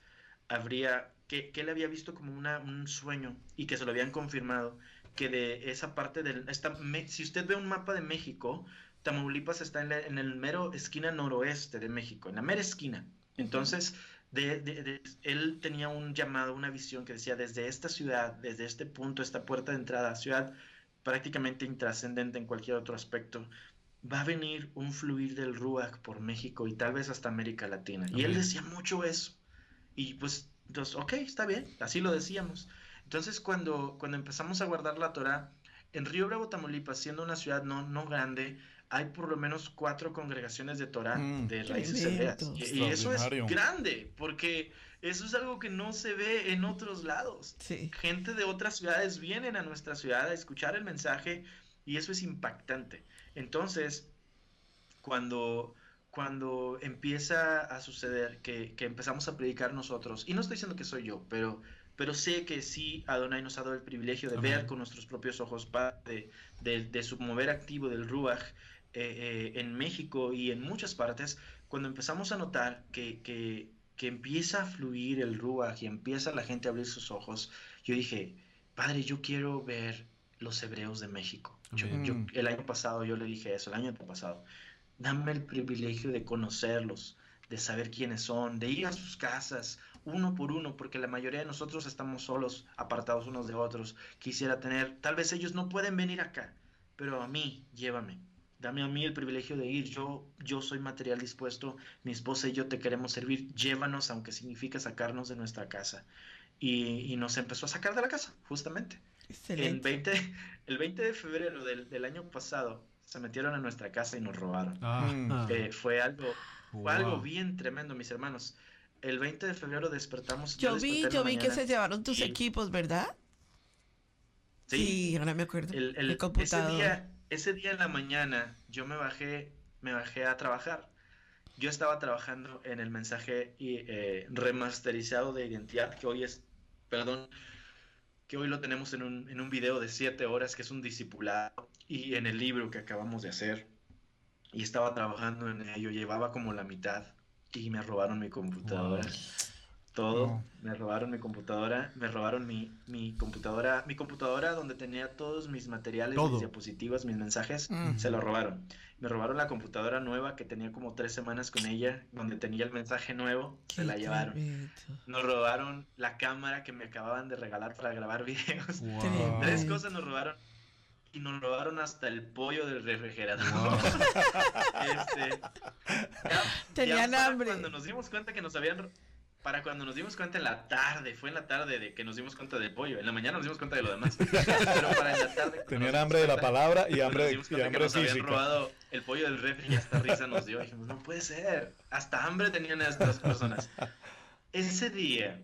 habría, que, que él había visto como una, un sueño y que se lo habían confirmado, que de esa parte del... Esta, si usted ve un mapa de México, Tamaulipas está en, la, en, el mero esquina noroeste de México, en la mera esquina. Entonces, de, de, de, él tenía un llamado, una visión que decía, desde esta ciudad, desde este punto, esta puerta de entrada, ciudad prácticamente intrascendente en cualquier otro aspecto, va a venir un fluir del Ruach por México y tal vez hasta América Latina. Okay. Y él decía mucho eso. Y pues, entonces, ok, está bien, así lo decíamos. Entonces, cuando, cuando empezamos a guardar la Torah, en Río Bravo, Tamaulipas, siendo una ciudad no, no grande, hay por lo menos cuatro congregaciones de Torah mm, de raíces hebreas. Y, y, eso es grande, porque eso es algo que no se ve en otros lados. Sí. Gente de otras ciudades vienen a nuestra ciudad a escuchar el mensaje y eso es impactante. Entonces, cuando, cuando empieza a suceder que, que empezamos a predicar nosotros, y no estoy diciendo que soy yo, pero pero sé que sí, Adonai nos ha dado el privilegio de Amén. ver con nuestros propios ojos parte de, de, de, su mover activo del Ruach eh, eh, en México y en muchas partes, cuando empezamos a notar que, que, que, empieza a fluir el Ruach y empieza la gente a abrir sus ojos, yo dije, Padre, yo quiero ver los hebreos de México. Yo, yo, el año pasado yo le dije eso, el año pasado, dame el privilegio de conocerlos, de saber quiénes son, de ir a sus casas uno por uno, porque la mayoría de nosotros estamos solos, apartados unos de otros. Quisiera tener, tal vez ellos no pueden venir acá, pero a mí, llévame. Dame a mí el privilegio de ir. Yo, yo soy material dispuesto. Mi esposa y yo te queremos servir. Llévanos, aunque significa sacarnos de nuestra casa. Y, y nos empezó a sacar de la casa, justamente. El 20, el 20 de febrero del, del, año pasado se metieron a nuestra casa y nos robaron. Ah. Eh, fue algo, fue wow. algo bien tremendo, mis hermanos el 20 de febrero despertamos. Yo, yo vi, yo vi que se llevaron tus equipos, ¿verdad? Sí, sí, ahora me acuerdo. El, el, el computador. Ese día, ese día en la mañana yo me bajé, me bajé a trabajar. Yo estaba trabajando en el mensaje eh, remasterizado de identidad, que hoy es, perdón, que hoy lo tenemos en un, en un video de siete horas, que es un discipulado, y en el libro que acabamos de hacer. Y estaba trabajando en ello, llevaba como la mitad y me robaron mi computadora. Wow. Todo, me robaron mi computadora, me robaron mi, mi computadora, mi computadora donde tenía todos mis materiales, Todo. mis diapositivas, mis mensajes, mm. se lo robaron. Me robaron la computadora nueva que tenía como tres semanas con ella, donde tenía el mensaje nuevo, Qué se la llevaron. Nos robaron la cámara que me acababan de regalar para grabar videos. Wow. Tres cosas nos robaron y nos robaron hasta el pollo del refrigerador. Wow. este, ya, Tenían ya hambre. Cuando nos dimos cuenta que nos habían para cuando nos dimos cuenta en la tarde, fue en la tarde de que nos dimos cuenta del pollo. En la mañana nos dimos cuenta de lo demás. Pero para en la tarde. Tenían hambre de la palabra y hambre, nos y hambre que nos habían robado el pollo del refri y hasta risa nos dio. dijimos, no puede ser. Hasta hambre tenían estas personas. Ese día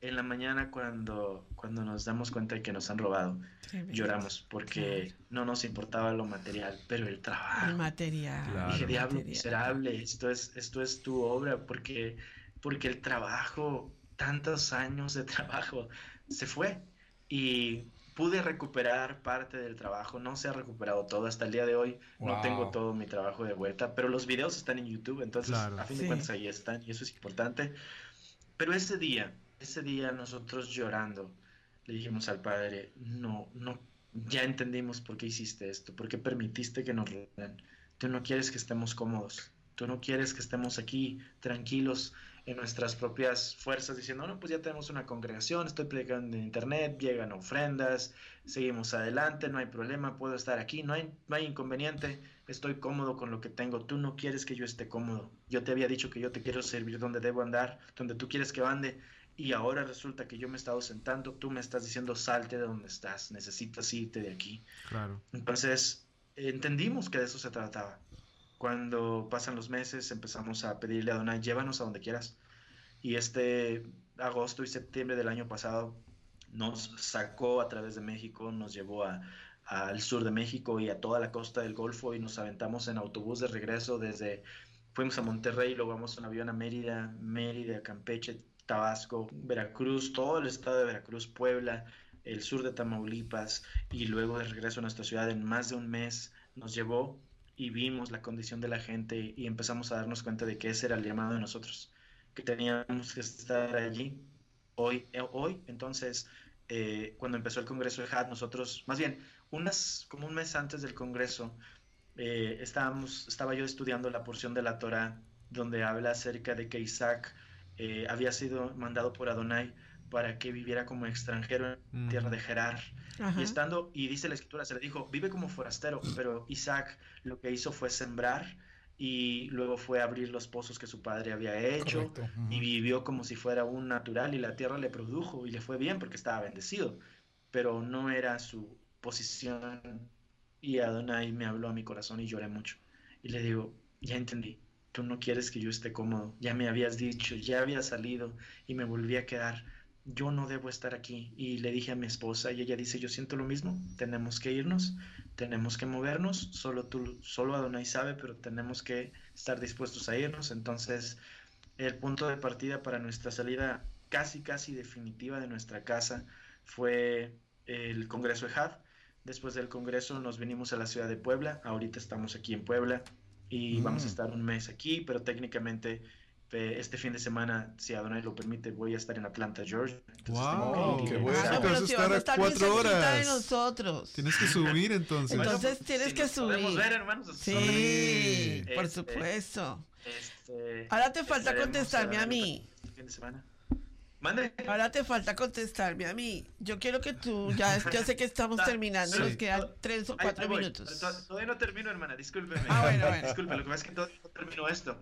en la mañana cuando, cuando nos damos cuenta de que nos han robado, lloramos porque no nos importaba lo material, pero el trabajo. El material. Claro. Dije, diablo material". miserable, esto es, esto es tu obra, porque, porque el trabajo, tantos años de trabajo, se fue. Y pude recuperar parte del trabajo, no se ha recuperado todo hasta el día de hoy, no tengo todo mi trabajo de vuelta, pero los videos están en YouTube, entonces Claro. a fin Sí. de cuentas ahí están y eso es importante. Pero ese día, ese día nosotros llorando, le dijimos al Padre, no, no, ya entendimos por qué hiciste esto, por qué permitiste que nos roben. Tú no quieres que estemos cómodos, tú no quieres que estemos aquí tranquilos en nuestras propias fuerzas diciendo, no, pues ya tenemos una congregación, estoy predicando en internet, llegan ofrendas, seguimos adelante, no hay problema, puedo estar aquí, no hay, no hay inconveniente, estoy cómodo con lo que tengo, tú no quieres que yo esté cómodo, yo te había dicho que yo te quiero servir donde debo andar, donde tú quieres que ande, y ahora resulta que yo me he estado sentando, tú me estás diciendo salte de donde estás, necesitas irte de aquí. Claro. Entonces, entendimos que de eso se trataba. Cuando pasan los meses, empezamos a pedirle a Donai, llévanos a donde quieras. Y este agosto y septiembre del año pasado nos sacó a través de México, nos llevó a, al sur de México y a toda la costa del Golfo y nos aventamos en autobús de regreso desde, fuimos a Monterrey, luego vamos en avión a Mérida, Mérida, Campeche, Tabasco, Veracruz, todo el estado de Veracruz, Puebla, el sur de Tamaulipas y luego de regreso a nuestra ciudad en más de un mes nos llevó y vimos la condición de la gente y empezamos a darnos cuenta de que ese era el llamado de nosotros, que teníamos que estar allí. Hoy, eh, hoy entonces eh, cuando empezó el Congreso de HAD nosotros, más bien unas, como un mes antes del Congreso, eh, estábamos, estaba yo estudiando la porción de la Torah donde habla acerca de que Isaac eh, había sido mandado por Adonai para que viviera como extranjero en tierra de Gerar. Ajá. Y estando, y dice la escritura, se le dijo, vive como forastero, pero Isaac lo que hizo fue sembrar y luego fue abrir los pozos que su padre había hecho Correcto. Y vivió como si fuera un natural y la tierra le produjo y le fue bien porque estaba bendecido, pero no era su posición y Adonai me habló a mi corazón y lloré mucho. Y le digo, ya entendí, tú no quieres que yo esté cómodo, ya me habías dicho, ya había salido y me volví a quedar, yo no debo estar aquí. Y le dije a mi esposa y ella dice, yo siento lo mismo, tenemos que irnos, tenemos que movernos, solo tú, solo Adonai sabe, pero tenemos que estar dispuestos a irnos. Entonces, el punto de partida para nuestra salida casi, casi definitiva de nuestra casa fue el Congreso EJAD. Después del Congreso nos vinimos a la ciudad de Puebla. Ahorita estamos aquí en Puebla y Mm. vamos a estar un mes aquí, pero técnicamente eh, este fin de semana, si Adonai lo permite, voy a estar en Atlanta, Georgia. Entonces Wow, tengo que ir qué bueno. Ah, no, pero a si vas a estar bien cuatro cerquita de horas. nosotros. Tienes que subir entonces. Entonces tienes si que nos podemos subir. ver, hermanos, Sí, Sí. por Este, supuesto. Este, Ahora te falta contestarme a en mí. este fin de semana. Mande. Ahora te falta contestarme a mí. Yo quiero que tú, ya yo sé que estamos terminando, sí. nos quedan tres o cuatro ahí minutos. Todavía no termino, hermana, discúlpeme. Ah, bueno, bueno. Disculpe, lo que pasa es que todavía no termino esto.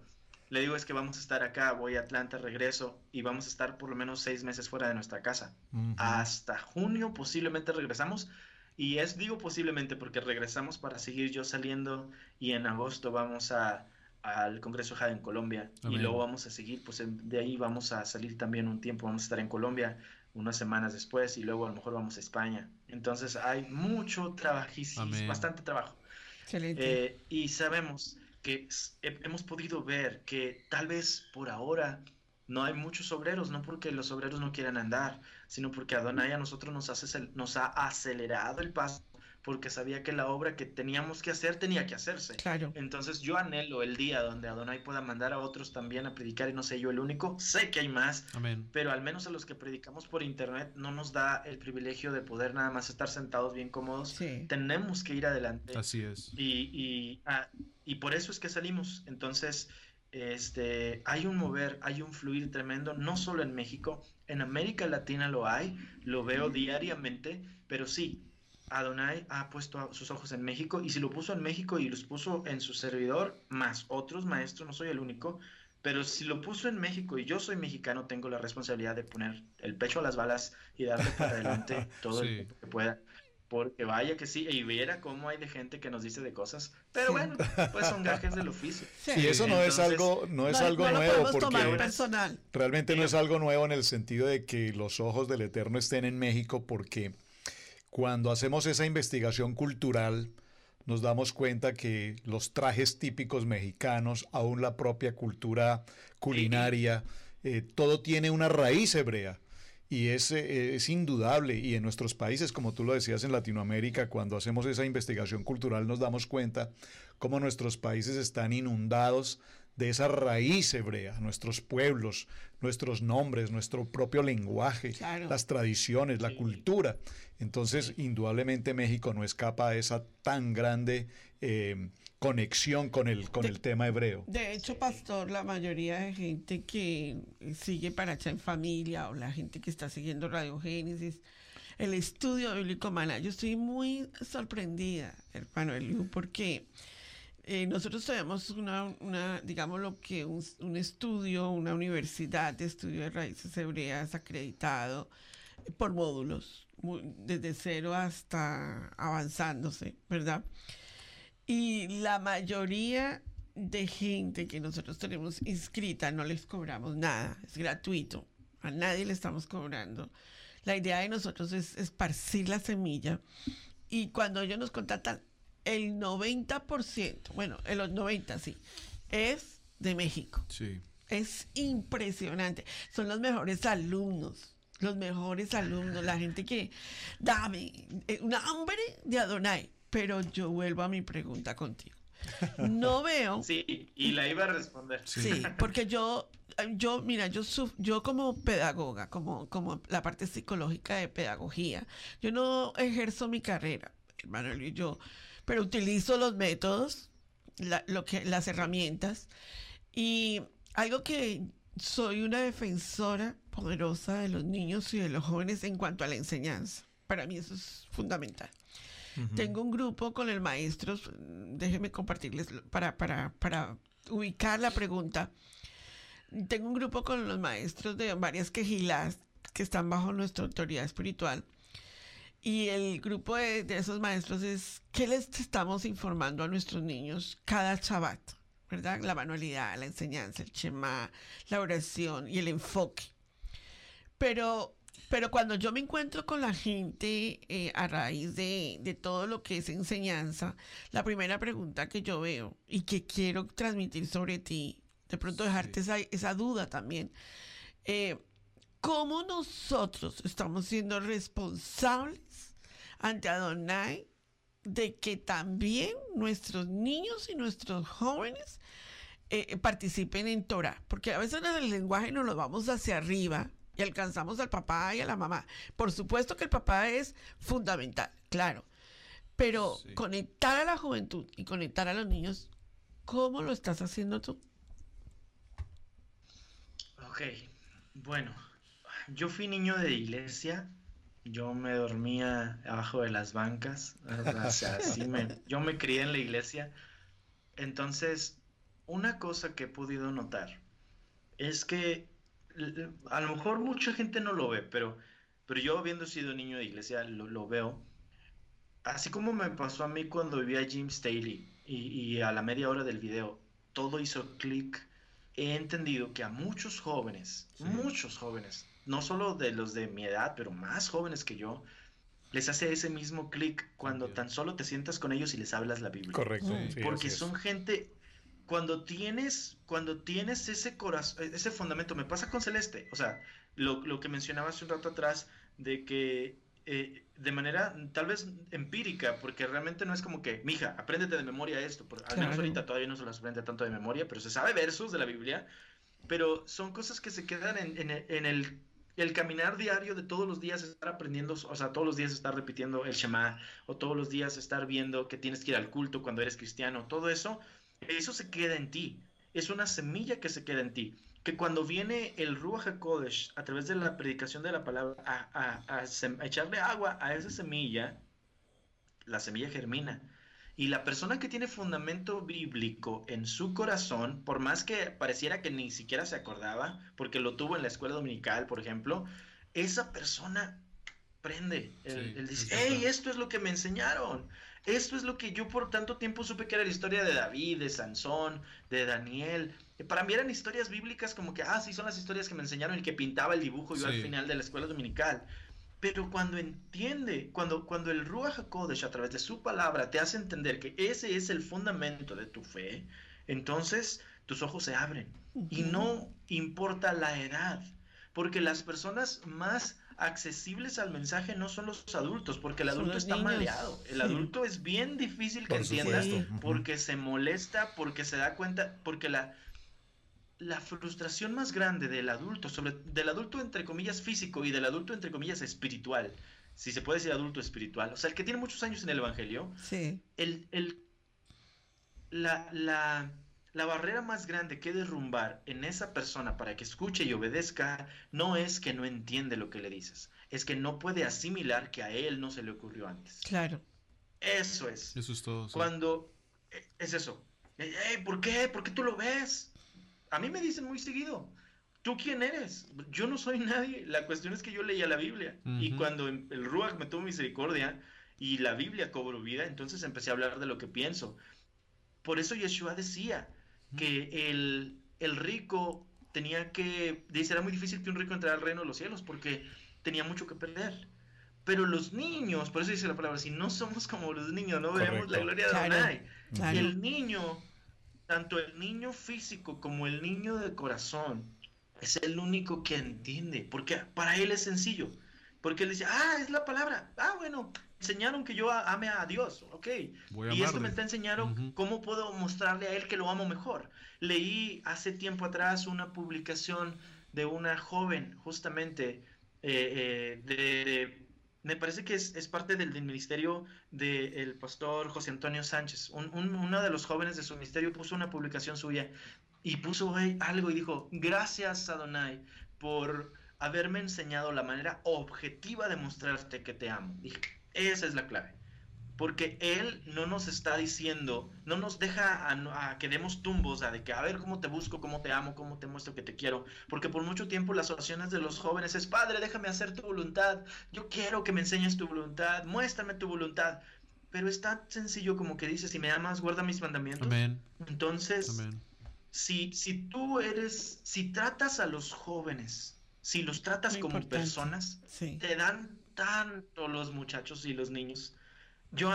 Le digo es que vamos a estar acá, voy a Atlanta, regreso y vamos a estar por lo menos seis meses fuera de nuestra casa. Ujú. Hasta junio posiblemente regresamos. Y es, digo posiblemente, porque regresamos para seguir yo saliendo y en agosto vamos a, al Congreso JAD en Colombia y luego vamos a seguir, pues de ahí vamos a salir también un tiempo, vamos a estar en Colombia unas semanas después y luego a lo mejor vamos a España. Entonces hay mucho trabajísimo, bastante trabajo. Excelente. Eh, y sabemos que hemos podido ver que tal vez por ahora no hay muchos obreros, no porque los obreros no quieran andar, sino porque Adonai a nosotros nos, hace, nos ha acelerado el paso, porque sabía que la obra que teníamos que hacer tenía que hacerse. claro. Entonces yo anhelo el día donde Adonai pueda mandar a otros también a predicar y no sé yo el único, sé que hay más, Amén. pero al menos a los que predicamos por internet no nos da el privilegio de poder nada más estar sentados bien cómodos. Sí. Tenemos que ir adelante. Así es. Y, y, ah, y por eso es que salimos. Entonces, este, hay un mover, hay un fluir tremendo, no solo en México, en América Latina lo hay, lo veo diariamente, pero sí, Adonai ha puesto sus ojos en México y si lo puso en México y los puso en su servidor, más otros maestros, no soy el único, pero si lo puso en México y yo soy mexicano, tengo la responsabilidad de poner el pecho a las balas y darle para adelante todo Sí. el tiempo que pueda. porque vaya que sí, y viera cómo hay de gente que nos dice de cosas, pero bueno, pues son gajes del oficio. Y eso no es algo, no es algo nuevo, porque personal. realmente no es algo nuevo en el sentido de que los ojos del Eterno estén en México, porque cuando hacemos esa investigación cultural, nos damos cuenta que los trajes típicos mexicanos, aún la propia cultura culinaria, eh, todo tiene una raíz hebrea. Y es, eh, es, indudable, y en nuestros países, como tú lo decías en Latinoamérica, cuando hacemos esa investigación cultural nos damos cuenta cómo nuestros países están inundados de esa raíz hebrea, nuestros pueblos, nuestros nombres, nuestro propio lenguaje, las tradiciones, la cultura. Entonces, indudablemente México no escapa a esa tan grande eh, conexión con el, con el tema hebreo. De hecho, pastor, la mayoría de gente que sigue para en familia o la gente que está siguiendo Radio Génesis, el estudio bíblico mana, yo estoy muy sorprendida, hermano Eliú, porque eh, nosotros tenemos una, una, digamos lo que un, un, estudio, una universidad de estudio de raíces hebreas acreditado por módulos, desde cero hasta avanzándose, ¿verdad? Y la mayoría de gente que nosotros tenemos inscrita no les cobramos nada, es gratuito, a nadie le estamos cobrando. La idea de nosotros es esparcir la semilla y cuando ellos nos contactan, el 90%, bueno, el 90 sí, es de México. Sí. Es impresionante. Son los mejores alumnos, los mejores alumnos, la gente que dame eh, un hambre de Adonai. Pero yo vuelvo a mi pregunta contigo. No veo. Sí, y la iba a responder. Sí, porque yo, yo, mira, yo, yo como pedagoga, como, como la parte psicológica de pedagogía, yo no ejerzo mi carrera, hermano, y yo, pero utilizo los métodos, lo que, las herramientas, y algo que soy una defensora poderosa de los niños y de los jóvenes en cuanto a la enseñanza. Para mí eso es fundamental. Tengo un grupo con el maestro, déjenme compartirles para, para, para ubicar la pregunta. Tengo un grupo con los maestros de varias quejilas que están bajo nuestra autoridad espiritual. Y el grupo de, esos maestros es, ¿qué les estamos informando a nuestros niños cada Shabbat? ¿Verdad? La manualidad, la enseñanza, el Shema, la oración y el enfoque. Pero pero cuando yo me encuentro con la gente eh, a raíz de, todo lo que es enseñanza, la primera pregunta que yo veo y que quiero transmitir sobre ti, de pronto dejarte esa, duda también, eh, ¿cómo nosotros estamos siendo responsables ante Adonai de que también nuestros niños y nuestros jóvenes eh, participen en Torah? Porque a veces en el lenguaje nos lo vamos hacia arriba y alcanzamos al papá y a la mamá. Por supuesto que el papá es fundamental, claro. Pero conectar a la juventud y conectar a los niños, ¿cómo lo estás haciendo tú? Ok, bueno, yo fui niño de iglesia, yo me dormía abajo de las bancas, o sea, me, yo me crié en la iglesia. Entonces, una cosa que he podido notar es que a lo mejor mucha gente no lo ve, pero, pero yo habiendo sido niño de iglesia lo, veo. Así como me pasó a mí cuando vivía Jim Staley y, a la media hora del video todo hizo clic, he entendido que a muchos jóvenes, muchos jóvenes, no solo de los de mi edad, pero más jóvenes que yo, les hace ese mismo clic cuando tan solo te sientas con ellos y les hablas la Biblia. Correcto. Porque son gente cuando tienes, cuando tienes ese corazón, ese fundamento, me pasa con Celeste, o sea, lo, que mencionaba hace un rato atrás, de que eh, de manera tal vez empírica, porque realmente no es como que, mija, apréndete de memoria esto, porque al menos ahorita todavía no se las aprende tanto de memoria, pero se sabe versos de la Biblia, pero son cosas que se quedan en, el, el, caminar diario de todos los días estar aprendiendo, o sea, todos los días estar repitiendo el Shema, o todos los días estar viendo que tienes que ir al culto cuando eres cristiano, todo eso eso se queda en ti. Es una semilla que se queda en ti. Que cuando viene el Ruach HaKodesh a través de la predicación de la palabra a, echarle agua a esa semilla, la semilla germina. Y la persona que tiene fundamento bíblico en su corazón, por más que pareciera que ni siquiera se acordaba, porque lo tuvo en la escuela dominical, por ejemplo, esa persona sorprende. Él, Sí, él dice, hey, esto es lo que me enseñaron. Esto es lo que yo por tanto tiempo supe que era la historia de David, de Sansón, de Daniel. Para mí eran historias bíblicas como que, ah, sí, son las historias que me enseñaron el que pintaba el dibujo yo al final de la escuela dominical. Pero cuando entiende, cuando, cuando el Ruach HaKodesh a través de su palabra te hace entender que ese es el fundamento de tu fe, entonces tus ojos se abren. Y no importa la edad, porque las personas más accesibles al mensaje no son los adultos, porque el adulto está niños, maleado. El sí. adulto es bien difícil que Por entienda supuesto, porque se molesta, porque se da cuenta, porque la, la frustración más grande del adulto, sobre del adulto entre comillas físico y del adulto entre comillas espiritual, si se puede decir adulto espiritual, o sea, el que tiene muchos años en el Evangelio, Sí. el, el- la, la- la barrera más grande que derrumbar en esa persona para que escuche y obedezca no es que no entiende lo que le dices, es que no puede asimilar que a él no se le ocurrió antes. Claro. Eso es. Eso es todo. sí. Cuando eh, es eso. Ey, ey, ¿por qué? ¿Por qué tú lo ves? A mí me dicen muy seguido. ¿Tú quién eres? Yo no soy nadie. La cuestión es que yo leía la Biblia. Y cuando em- el Ruach me tuvo misericordia y la Biblia cobró vida, entonces empecé a hablar de lo que pienso. Por eso Yeshua decía que el, el rico tenía que... Dice, era muy difícil que un rico entrara al reino de los cielos porque tenía mucho que perder. Pero los niños, por eso dice la palabra, si no somos como los niños, no veremos la gloria de Claro. Adonai. El niño, tanto el niño físico como el niño de corazón, es el único que entiende, porque para él es sencillo. Porque él dice, ah, es la palabra. Ah, bueno, enseñaron que yo ame a Dios, ok. Voy a y esto me está enseñando cómo puedo mostrarle a él que lo amo mejor. Leí hace tiempo atrás una publicación de una joven, justamente, eh, eh, de, de- me parece que es, es parte del, ministerio del pastor José Antonio Sánchez. Un- un- uno de los jóvenes de su ministerio puso una publicación suya y puso algo y dijo, gracias Adonai por haberme enseñado la manera objetiva de mostrarte que te amo. Dije, esa es la clave. Porque Él no nos está diciendo, no nos deja a, a que demos tumbos, a de que a ver cómo te busco, cómo te amo, cómo te muestro que te quiero. Porque por mucho tiempo las oraciones de los jóvenes es, Padre, déjame hacer tu voluntad, yo quiero que me enseñes tu voluntad, muéstrame tu voluntad. Pero es tan sencillo como que dice, si me amas, guarda mis mandamientos. Amén. Entonces, Amén. si, si tú eres, si tratas a los jóvenes, si los tratas Muy como importante. personas, Sí. te dan tanto los muchachos y los niños. Yo,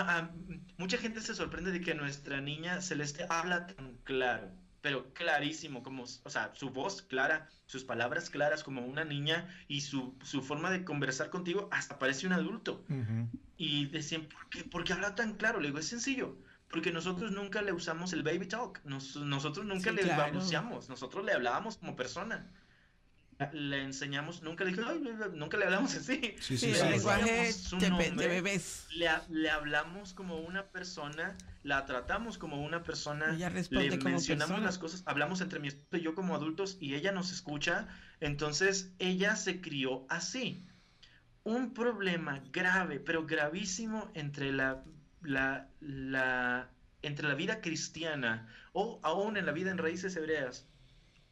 mucha gente se sorprende de que nuestra niña Celeste habla tan claro, pero clarísimo, como, o sea, su voz clara, sus palabras claras como una niña y su, su forma de conversar contigo hasta parece un adulto. Y decían, ¿por qué, por qué habla tan claro? Le digo, es sencillo, porque nosotros nunca le usamos el baby talk, Nos- nosotros nunca Sí, le claro. balbuceamos, nosotros le hablábamos como persona. Le enseñamos, nunca le dije, "Ay, bla, bla", nunca le hablamos así. Sí, Sí, sí, el sí. lenguaje Su de, bebés. Le, le hablamos como una persona, la tratamos como una persona, Ella responde le como mencionamos persona. las cosas, hablamos entre mi esposo y yo como adultos y ella nos escucha, entonces ella se crió así. Un problema grave, pero gravísimo entre la, la, la, entre la vida cristiana o aún en la vida en raíces hebreas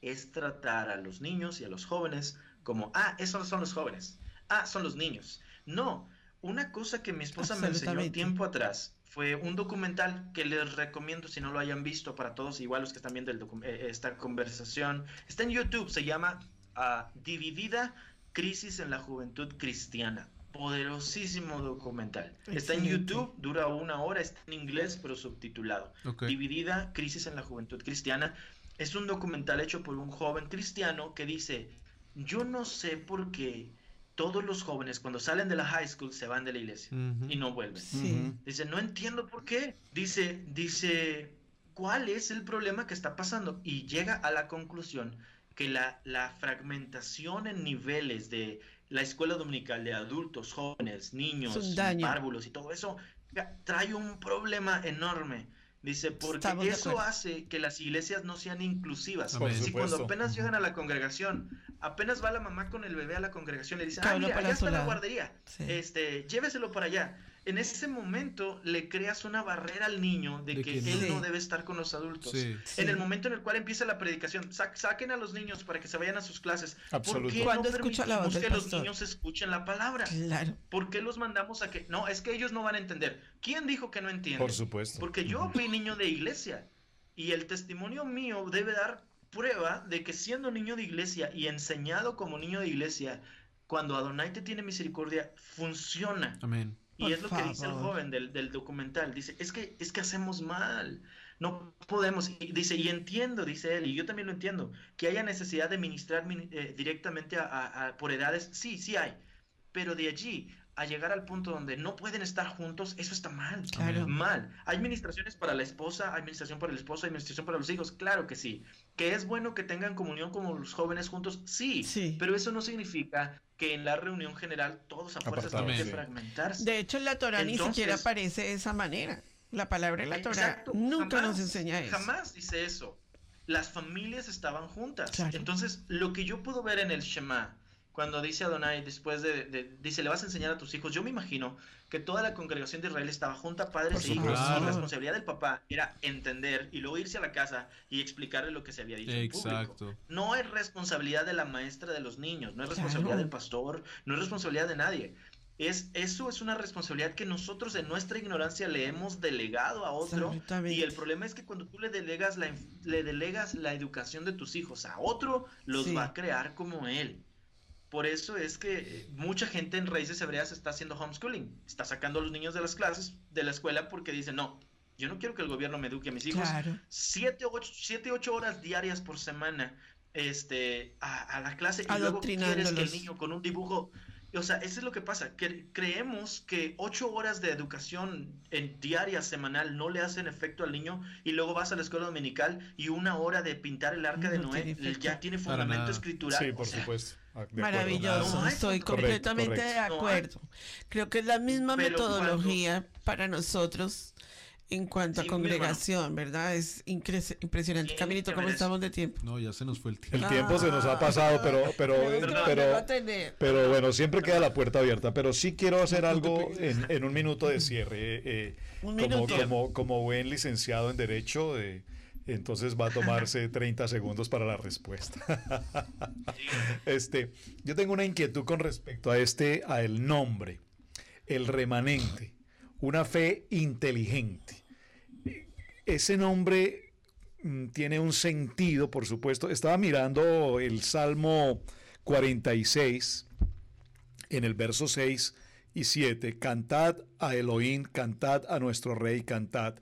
es tratar a los niños y a los jóvenes como, ah, esos son los jóvenes, ah, son los niños. No, una cosa que mi esposa me enseñó tiempo atrás fue un documental que les recomiendo si no lo hayan visto para todos, igual los que están viendo el eh, esta conversación. Está en YouTube, se llama ah, Dividida Crisis en la Juventud Cristiana. Poderosísimo documental. Está en. YouTube, dura una hora, está en inglés, pero subtitulado. Dividida Crisis en la Juventud Cristiana. Es un documental hecho por un joven cristiano que dice, yo no sé por qué todos los jóvenes cuando salen de la high school se van de la iglesia y no vuelven. Sí. Dice, no entiendo por qué. Dice, dice, ¿cuál es el problema que está pasando? Y llega a la conclusión que la, la fragmentación en niveles de la escuela dominical de adultos, jóvenes, niños, párvulos y todo eso, trae un problema enorme. Dice, porque Estamos eso hace que las iglesias no sean inclusivas. Por Si cuando apenas llegan a la congregación apenas va la mamá con el bebé a la congregación, le dice, ah, mira, para allá está la lado". guardería, Sí. este, lléveselo para allá. En ese momento le creas una barrera al niño de, De que, que él no. debe estar con los adultos. Sí. Sí. En el momento en el cual empieza la predicación, sa- saquen a los niños para que se vayan a sus clases. Absoluto. ¿Por qué ¿Cuándo no escucha la voz que los niños escuchen la palabra? Claro. ¿Por qué los mandamos a que.? No, es que ellos no van a entender. ¿Quién dijo que no entienden? Por supuesto. Porque yo fui niño de iglesia. Y el testimonio mío debe dar prueba de que siendo niño de iglesia y enseñado como niño de iglesia, cuando Adonai te tiene misericordia, funciona. Amén. Y es lo que dice el joven del, del documental. Dice, es que, es que hacemos mal. No podemos. Y dice, y entiendo, dice él, y yo también lo entiendo, que haya necesidad de ministrar mini- eh, directamente a- a- a- por edades. Sí, sí hay. Pero de allí a llegar al punto donde no pueden estar juntos, eso está mal. Claro. Mal. Hay administraciones para la esposa, hay administración para el esposo, hay administración para los hijos. Claro que sí. Que es bueno que tengan comunión como los jóvenes juntos, sí. Sí. Pero eso no significa que en la reunión general todos a fuerzas tienen que fragmentarse. De hecho, en la Torah ni siquiera aparece de esa manera. La palabra en la Torah Exacto, nunca jamás, nos enseña eso. Jamás dice eso. Las familias estaban juntas. Claro. Entonces, lo que yo puedo ver en el Shema, cuando dice Adonai, después de, de- dice, le vas a enseñar a tus hijos, yo me imagino que toda la congregación de Israel estaba junta, padres e hijos. Y la responsabilidad del papá era entender y luego irse a la casa y explicarle lo que se había dicho en público. Exacto. No es responsabilidad de la maestra de los niños, no es Claro. responsabilidad del pastor, no es responsabilidad de nadie. Es, eso es una responsabilidad que nosotros en nuestra ignorancia le hemos delegado a otro. Y el problema es que cuando tú le delegas la, le delegas la educación de tus hijos a otro, los Sí. va a crear como él. Por eso es que eh, mucha gente en Raíces Hebreas está haciendo homeschooling. Está sacando a los niños de las clases, de la escuela, porque dicen, no, yo no quiero que el gobierno me eduque a mis hijos Claro. siete, ocho, siete, ocho horas diarias por semana este, a, a la clase y luego quieres que el niño con un dibujo... O sea, eso es lo que pasa, que creemos que ocho horas de educación en diaria, semanal, no le hacen efecto al niño y luego vas a la escuela dominical y una hora de pintar el arca de No Noé ya tiene fundamento escritural. Sí, o por sea, supuesto. Ah. Maravilloso, No hay- estoy correcto, completamente correcto. de No acuerdo. Creo que es la misma Pero metodología para nosotros en cuanto Sí, a congregación, ¿verdad? Es impresionante. Que ¿cómo estamos de tiempo? No, ya se nos fue el tiempo. El tiempo se nos ha pasado, pero, pero, Pero pero, pero bueno, siempre queda la puerta abierta. Pero sí quiero hacer algo en, en un minuto de cierre. eh, eh, Un como, como buen licenciado en Derecho, eh, entonces va a tomarse 30 segundos para la respuesta. este, yo tengo una inquietud con respecto a este, a el nombre, el remanente, una fe inteligente. Ese nombre mm, tiene un sentido, por supuesto. Estaba mirando el Salmo 46 en el verso 6 y 7. Cantad a Elohim, cantad a nuestro rey, cantad.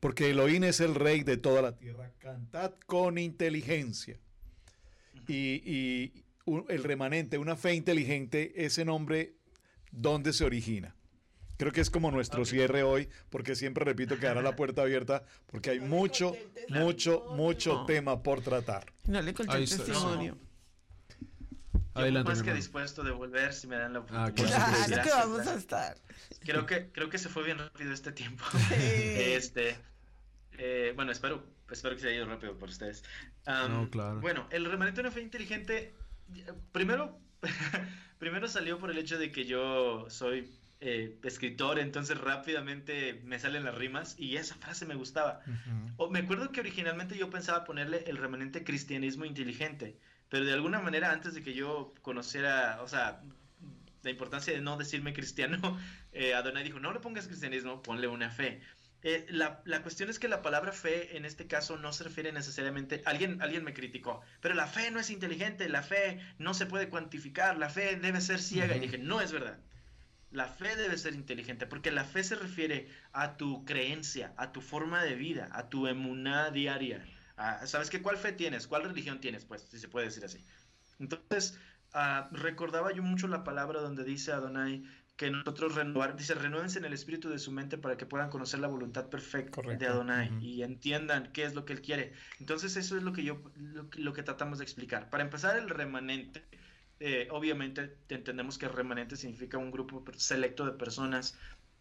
Porque Elohim es el rey de toda la tierra. Cantad con inteligencia. Y, el remanente, una fe inteligente, ese nombre, ¿dónde se origina? Creo que es como nuestro cierre hoy, porque siempre repito que hará la puerta abierta, porque hay mucho, mucho, mucho tema por tratar. No le conté el testimonio. Adelante, más que dispuesto de volver si me dan la Ah, oportunidad. claro. Claro Gracias, que vamos a estar. Creo que, creo que se fue bien rápido este tiempo. Sí. Este, eh, bueno, espero, espero que se haya ido rápido por ustedes. No, claro. Bueno, el remanente de una fe inteligente, primero, primero salió por el hecho de que yo soy eh, escritor, entonces rápidamente me salen las rimas y esa frase me gustaba. O- me acuerdo que originalmente yo pensaba ponerle el remanente cristianismo inteligente, pero de alguna manera antes de que yo conociera, o sea, la importancia de no decirme cristiano, eh, Adonai dijo, no le pongas cristianismo, ponle una fe. Eh, la, la cuestión es que la palabra fe en este caso no se refiere necesariamente, alguien, alguien me criticó, pero la fe no es inteligente, la fe no se puede cuantificar, la fe debe ser ciega. Y dije, no es verdad. La fe debe ser inteligente, porque la fe se refiere a tu creencia, a tu forma de vida, a tu emuná diaria. a- ¿Sabes qué? ¿Cuál fe tienes? ¿Cuál religión tienes? Pues, si se puede decir así. Entonces, ah, recordaba yo mucho la palabra donde dice Adonai que nosotros renovar, dice, renuévense en el espíritu de su mente para que puedan conocer la voluntad perfecta Correcto. de Adonai y entiendan qué es lo que él quiere. Entonces, eso es lo que yo, lo que tratamos de explicar. Para empezar, el remanente, eh, obviamente entendemos que remanente significa un grupo selecto de personas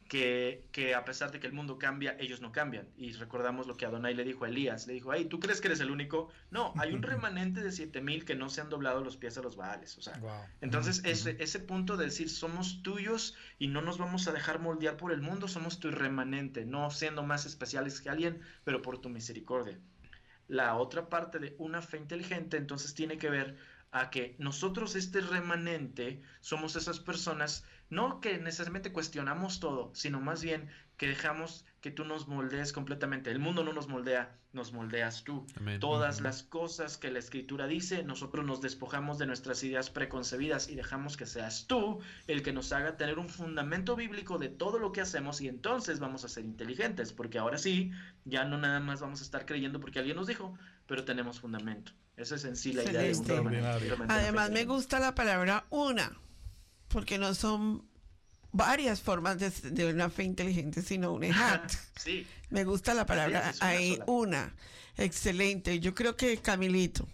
que, que, a pesar de que el mundo cambia, ellos no cambian. Y recordamos lo que Adonai le dijo a Elías. Le dijo, hey, ¿tú crees que eres el único? No, hay un remanente de 7000 que no se han doblado los pies a los baales. O sea, entonces ese, ese punto de decir, somos tuyos y no nos vamos a dejar moldear por el mundo, somos tu remanente, no siendo más especiales que alguien, pero por tu misericordia. La otra parte de una fe inteligente entonces tiene que ver a que nosotros, este remanente, somos esas personas, no que necesariamente cuestionamos todo, sino más bien que dejamos que tú nos moldees completamente. El mundo no nos moldea, nos moldeas tú. Todas las cosas que la escritura dice, nosotros nos despojamos de nuestras ideas preconcebidas y dejamos que seas tú el que nos haga tener un fundamento bíblico de todo lo que hacemos y entonces vamos a ser inteligentes, porque ahora sí, ya no nada más vamos a estar creyendo porque alguien nos dijo, pero tenemos fundamento. Esa es en sí la idea de un Además me gusta la palabra una, porque no son varias formas de, una fe inteligente, sino un hat. sí. Me gusta la palabra ahí, una. Excelente. Yo creo que Camilito,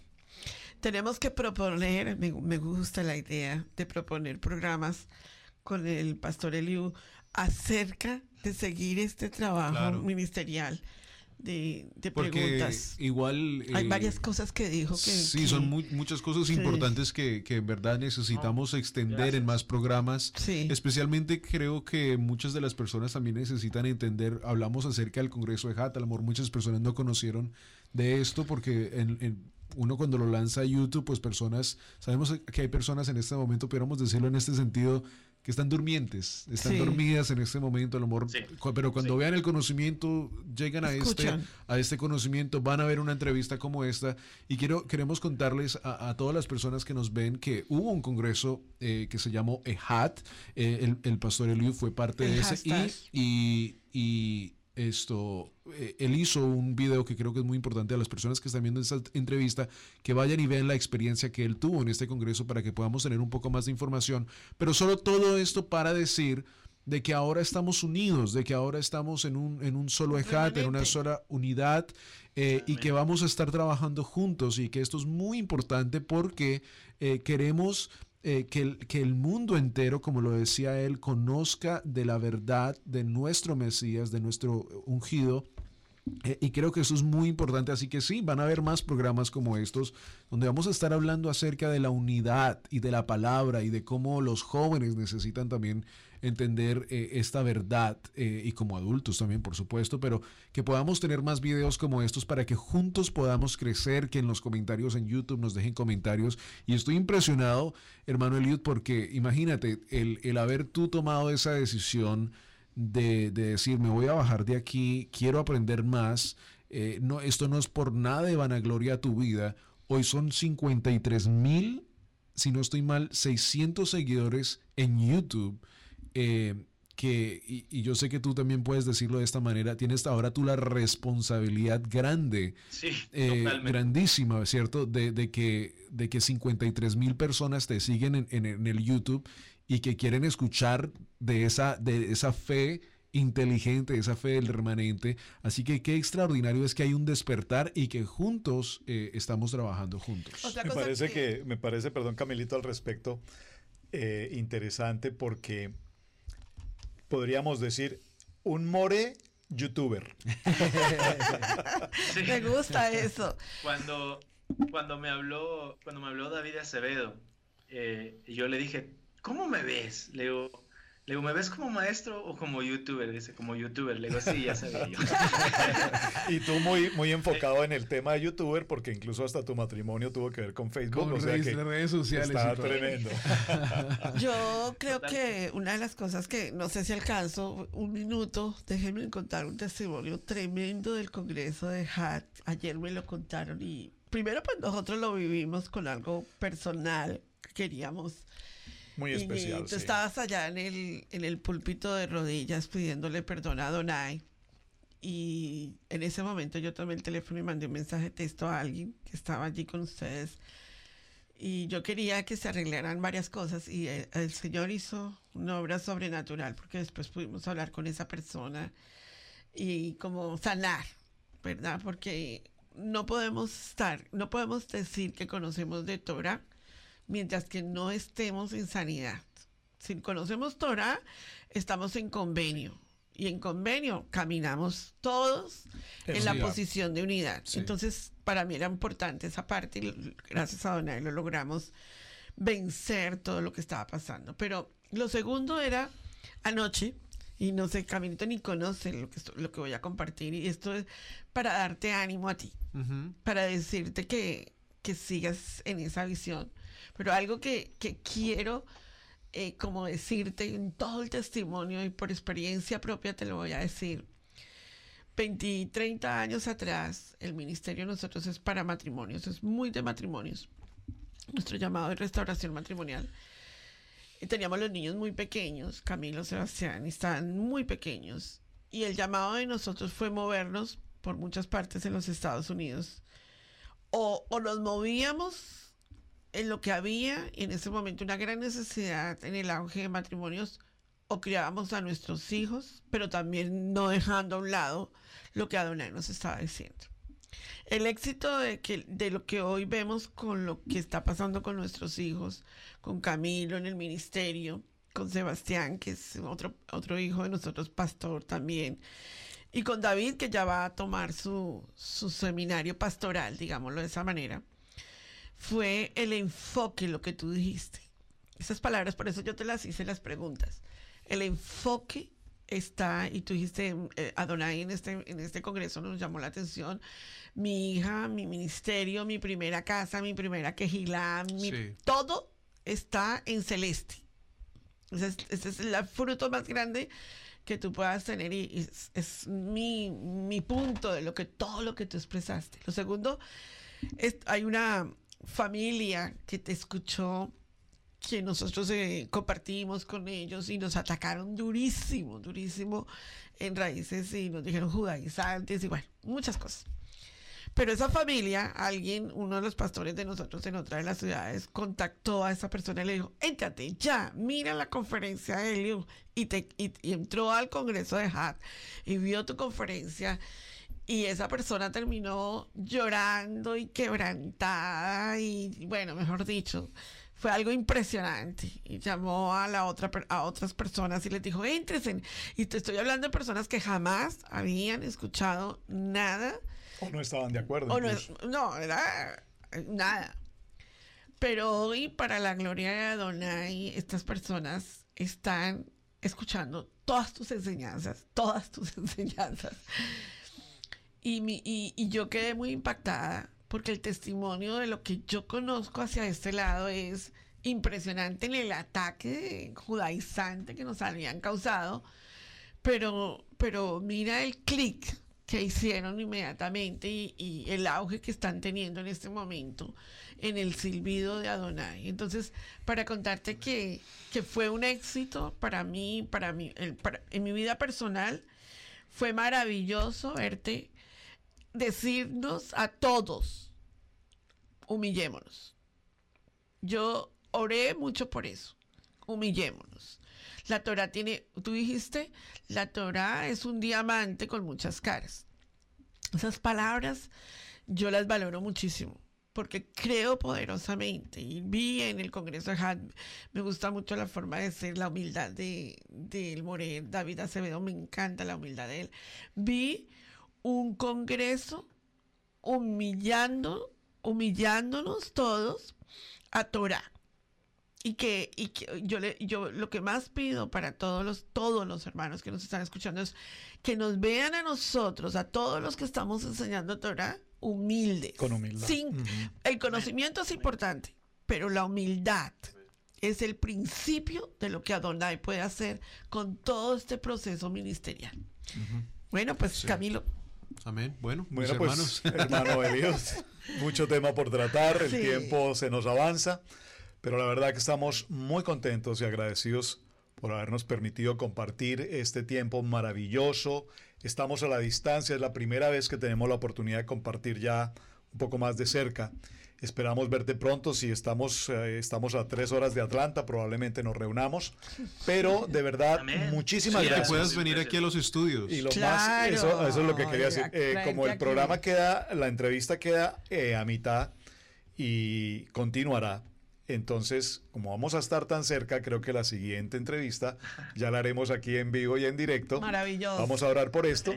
tenemos que proponer, me, gusta la idea de proponer programas con el pastor Eliu acerca de seguir este trabajo ministerial de, preguntas. Igual. Hay eh, varias cosas que dijo que. Sí, son muchas cosas importantes que, en verdad necesitamos extender en más programas. Especialmente creo que muchas de las personas también necesitan entender. Hablamos acerca del Congreso de Hat, a lo mejor muchas personas no conocieron de esto porque en, uno cuando lo lanza a YouTube, pues personas, sabemos que hay personas en este momento, pudiéramos decirlo en este sentido, que están durmientes, están dormidas en este momento, a lo mejor, pero cuando vean el conocimiento, llegan a este, a este conocimiento, van a ver una entrevista como esta. Y quiero, queremos contarles a, todas las personas que nos ven que hubo un congreso eh, que se llamó EHAT, eh, el, pastor Eliud fue parte de ese. Y, y esto, eh, él hizo un video que creo que es muy importante a las personas que están viendo esta entrevista, que vayan y vean la experiencia que él tuvo en este congreso para que podamos tener un poco más de información. Pero solo todo esto para decir de que ahora estamos unidos, de que ahora estamos en un, en un solo ejat, en una sola unidad, eh, y que vamos a estar trabajando juntos y que esto es muy importante porque eh, queremos eh, que, el, que el mundo entero, como lo decía él, conozca de la verdad de nuestro Mesías, de nuestro ungido. Eh, y creo que eso es muy importante, así que sí, van a haber más programas como estos, donde vamos a estar hablando acerca de la unidad y de la palabra y de cómo los jóvenes necesitan también entender eh, esta verdad eh, y como adultos también, por supuesto, pero que podamos tener más videos como estos para que juntos podamos crecer, que en los comentarios en YouTube nos dejen comentarios. Y estoy impresionado, hermano Eliud, porque imagínate, el, el haber tú tomado esa decisión de, de, decir, me voy a bajar de aquí, quiero aprender más. Eh, no, esto no es por nada de vanagloria a tu vida. Hoy son 53 mil, si no estoy mal, 600 seguidores en YouTube. Eh, que, y, yo sé que tú también puedes decirlo de esta manera, tienes ahora tú la responsabilidad grande, eh, grandísima, ¿cierto? De, de, que, de que 53 mil personas te siguen en, en, el YouTube y que quieren escuchar de esa, de esa fe inteligente, esa fe del remanente. Así que qué extraordinario es que hay un despertar y que juntos eh, estamos trabajando juntos. Me parece que... me parece, perdón Camilito, al respecto, interesante porque podríamos decir, un more youtuber. Me gusta eso. Cuando, cuando, me habló, cuando me habló David Acevedo, eh, yo le dije, ¿cómo me ves? Le digo, le digo, ¿me ves como maestro o como youtuber? Dice, como youtuber. Le digo, sí, ya sabía yo. y tú muy, muy enfocado en el tema de youtuber, porque incluso hasta tu matrimonio tuvo que ver con Facebook. o sea que redes sociales. Está tremendo. yo creo que una de las cosas que, no sé si alcanzo, un minuto, déjenme contar un testimonio tremendo del Congreso de HAT. Ayer me lo contaron y primero pues nosotros lo vivimos con algo personal. Queríamos muy especial. Y tú estabas allá en el, en el púlpito de rodillas pidiéndole perdón a Donai. Y en ese momento yo tomé el teléfono y mandé un mensaje de texto a alguien que estaba allí con ustedes. Y yo quería que se arreglaran varias cosas y el, el Señor hizo una obra sobrenatural porque después pudimos hablar con esa persona y como sanar, ¿verdad? Porque no podemos estar, no podemos decir que conocemos de Torah mientras que no estemos en sanidad. Si conocemos Torah, estamos en convenio. y en convenio caminamos todos en la posición de unidad. Sí. Entonces, para mí era importante esa parte y gracias a Donay lo logramos vencer todo lo que estaba pasando. Pero lo segundo era anoche, y no sé, Caminito ni conoce lo que, lo que voy a compartir, y esto es para darte ánimo a ti Ujú. para decirte que, que sigas en esa visión. Pero algo que, que quiero eh, como decirte en todo el testimonio y por experiencia propia te lo voy a decir. 20, 30 años atrás, el ministerio de nosotros es para matrimonios, es muy de matrimonios. Nuestro llamado de restauración matrimonial. Y teníamos los niños muy pequeños, Camilo, Sebastián, y estaban muy pequeños. Y el llamado de nosotros fue movernos por muchas partes en los Estados Unidos. O, o nos movíamos en lo que había en ese momento una gran necesidad en el auge de matrimonios, o criábamos a nuestros hijos, pero también no dejando a un lado lo que Adonai nos estaba diciendo. El éxito de, que, de lo que hoy vemos con lo que está pasando con nuestros hijos, con Camilo en el ministerio, con Sebastián, que es otro, otro hijo de nosotros, pastor también, y con David, que ya va a tomar su, su seminario pastoral, digámoslo de esa manera, fue el enfoque, lo que tú dijiste. Esas palabras, por eso yo te las hice las preguntas. El enfoque está, y tú dijiste, eh, Adonai en este, en este congreso nos llamó la atención, mi hija, mi ministerio, mi primera casa, mi primera quejilá, mi, Sí. todo está en celeste. Ese es, ese es el fruto más grande que tú puedas tener y, y es, es mi, mi punto de lo que todo lo que tú expresaste. Lo segundo, es, hay una familia que te escuchó que nosotros eh, compartimos con ellos y nos atacaron durísimo, durísimo en raíces y nos dijeron judaizantes y bueno, muchas cosas. Pero esa familia, alguien, uno de los pastores de nosotros en otra de las ciudades, contactó a esa persona y le dijo, éntrate ya, mira la conferencia de Eliu. Y, te, y, entró al congreso de HAT y vio tu conferencia. Y esa persona terminó llorando y quebrantada y, bueno, mejor dicho, fue algo impresionante. Y llamó a, la otra, a otras personas y les dijo, éntresen. Y te estoy hablando de personas que jamás habían escuchado nada O no estaban de acuerdo. o no, no, era eh, nada. Pero hoy, para la gloria de Adonai, estas personas están escuchando todas tus enseñanzas, todas tus enseñanzas. Y, mi- y, y yo quedé muy impactada porque el testimonio de lo que yo conozco hacia este lado es impresionante en el ataque judaizante que nos habían causado. Pero, pero mira el clic que hicieron inmediatamente y, y el auge que están teniendo en este momento en el silbido de Adonai. Entonces, para contarte que, que fue un éxito para mí, para mí, el- para- en mi vida personal, fue maravilloso verte decirnos a todos, humillémonos. Yo oré mucho por eso, humillémonos. La Torah tiene, tú dijiste, la Torah es un diamante con muchas caras. Esas palabras yo las valoro muchísimo porque creo poderosamente y vi en el Congreso de HAD, me gusta mucho la forma de ser, la humildad de, de El David Acevedo, me encanta la humildad de él. Vi un Congreso humillando, humillándonos todos a Torah. Y que, y que yo, le, yo lo que más pido para todos los, todos los hermanos que nos están escuchando es que nos vean a nosotros, a todos los que estamos enseñando Torah, humildes. Con humildad. Sin. El conocimiento es importante, pero la humildad es el principio de lo que Adonai puede hacer con todo este proceso ministerial. Bueno, pues Sí. Camilo, Amén. Bueno, mis Bueno, pues, hermanos. hermano Elios, mucho tema por tratar, el Sí. tiempo se nos avanza, pero la verdad que estamos muy contentos y agradecidos por habernos permitido compartir este tiempo maravilloso. Estamos a la distancia, es la primera vez que tenemos la oportunidad de compartir ya un poco más de cerca. Esperamos verte pronto. Si estamos, eh, estamos a tres horas de Atlanta, probablemente nos reunamos. Pero de verdad, Amén. muchísimas Sí, que gracias. puedas venir aquí a los estudios. Y lo Claro, más, eso, eso es lo que quería decir. Eh, como el programa queda, la entrevista queda eh, a mitad y continuará. Entonces, como vamos a estar tan cerca, creo que la siguiente entrevista ya la haremos aquí en vivo y en directo. Maravilloso. Vamos a orar por esto.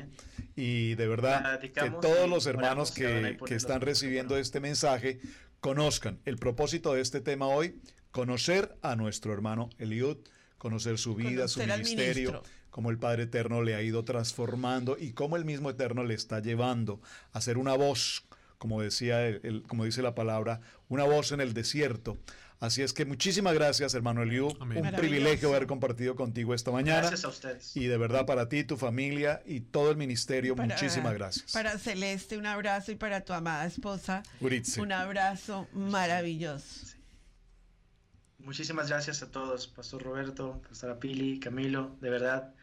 Y de verdad, que todos los hermanos que, están recibiendo este mensaje conozcan el propósito de este tema hoy, conocer a nuestro hermano Eliud, conocer su vida, su Conocer ministerio, cómo el Padre Eterno le ha ido transformando y cómo el mismo Eterno le está llevando a ser una voz, como decía el- el- como dice la palabra, una voz en el desierto. Así es que muchísimas gracias, hermano. Amén. Un privilegio haber compartido contigo esta mañana. Gracias a ustedes. Y de verdad para ti, tu familia y todo el ministerio, Para- muchísimas gracias. Para Celeste, un abrazo y para tu amada esposa, Uritze. un abrazo maravilloso. Muchísimas gracias a todos, Pastor Roberto, Pastora Pili, Camilo, de verdad,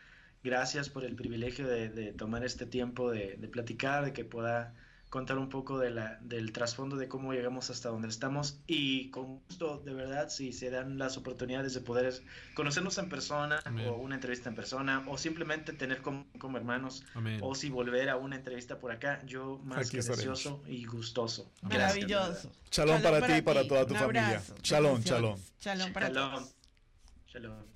gracias por el privilegio de, de tomar este tiempo de, de platicar, de que pueda contar un poco de la, del trasfondo de cómo llegamos hasta donde estamos y con gusto, de verdad, si se dan las oportunidades de poder conocernos en persona Amén. o una entrevista en persona o simplemente tener como, como hermanos Amén. o si volver a una entrevista por acá, yo más Aquí que estaremos. deseoso y gustoso. Maravilloso. Shalom para ti y para toda tu Un familia. abrazo. Bendiciones. shalom. Shalom para todos. Shalom.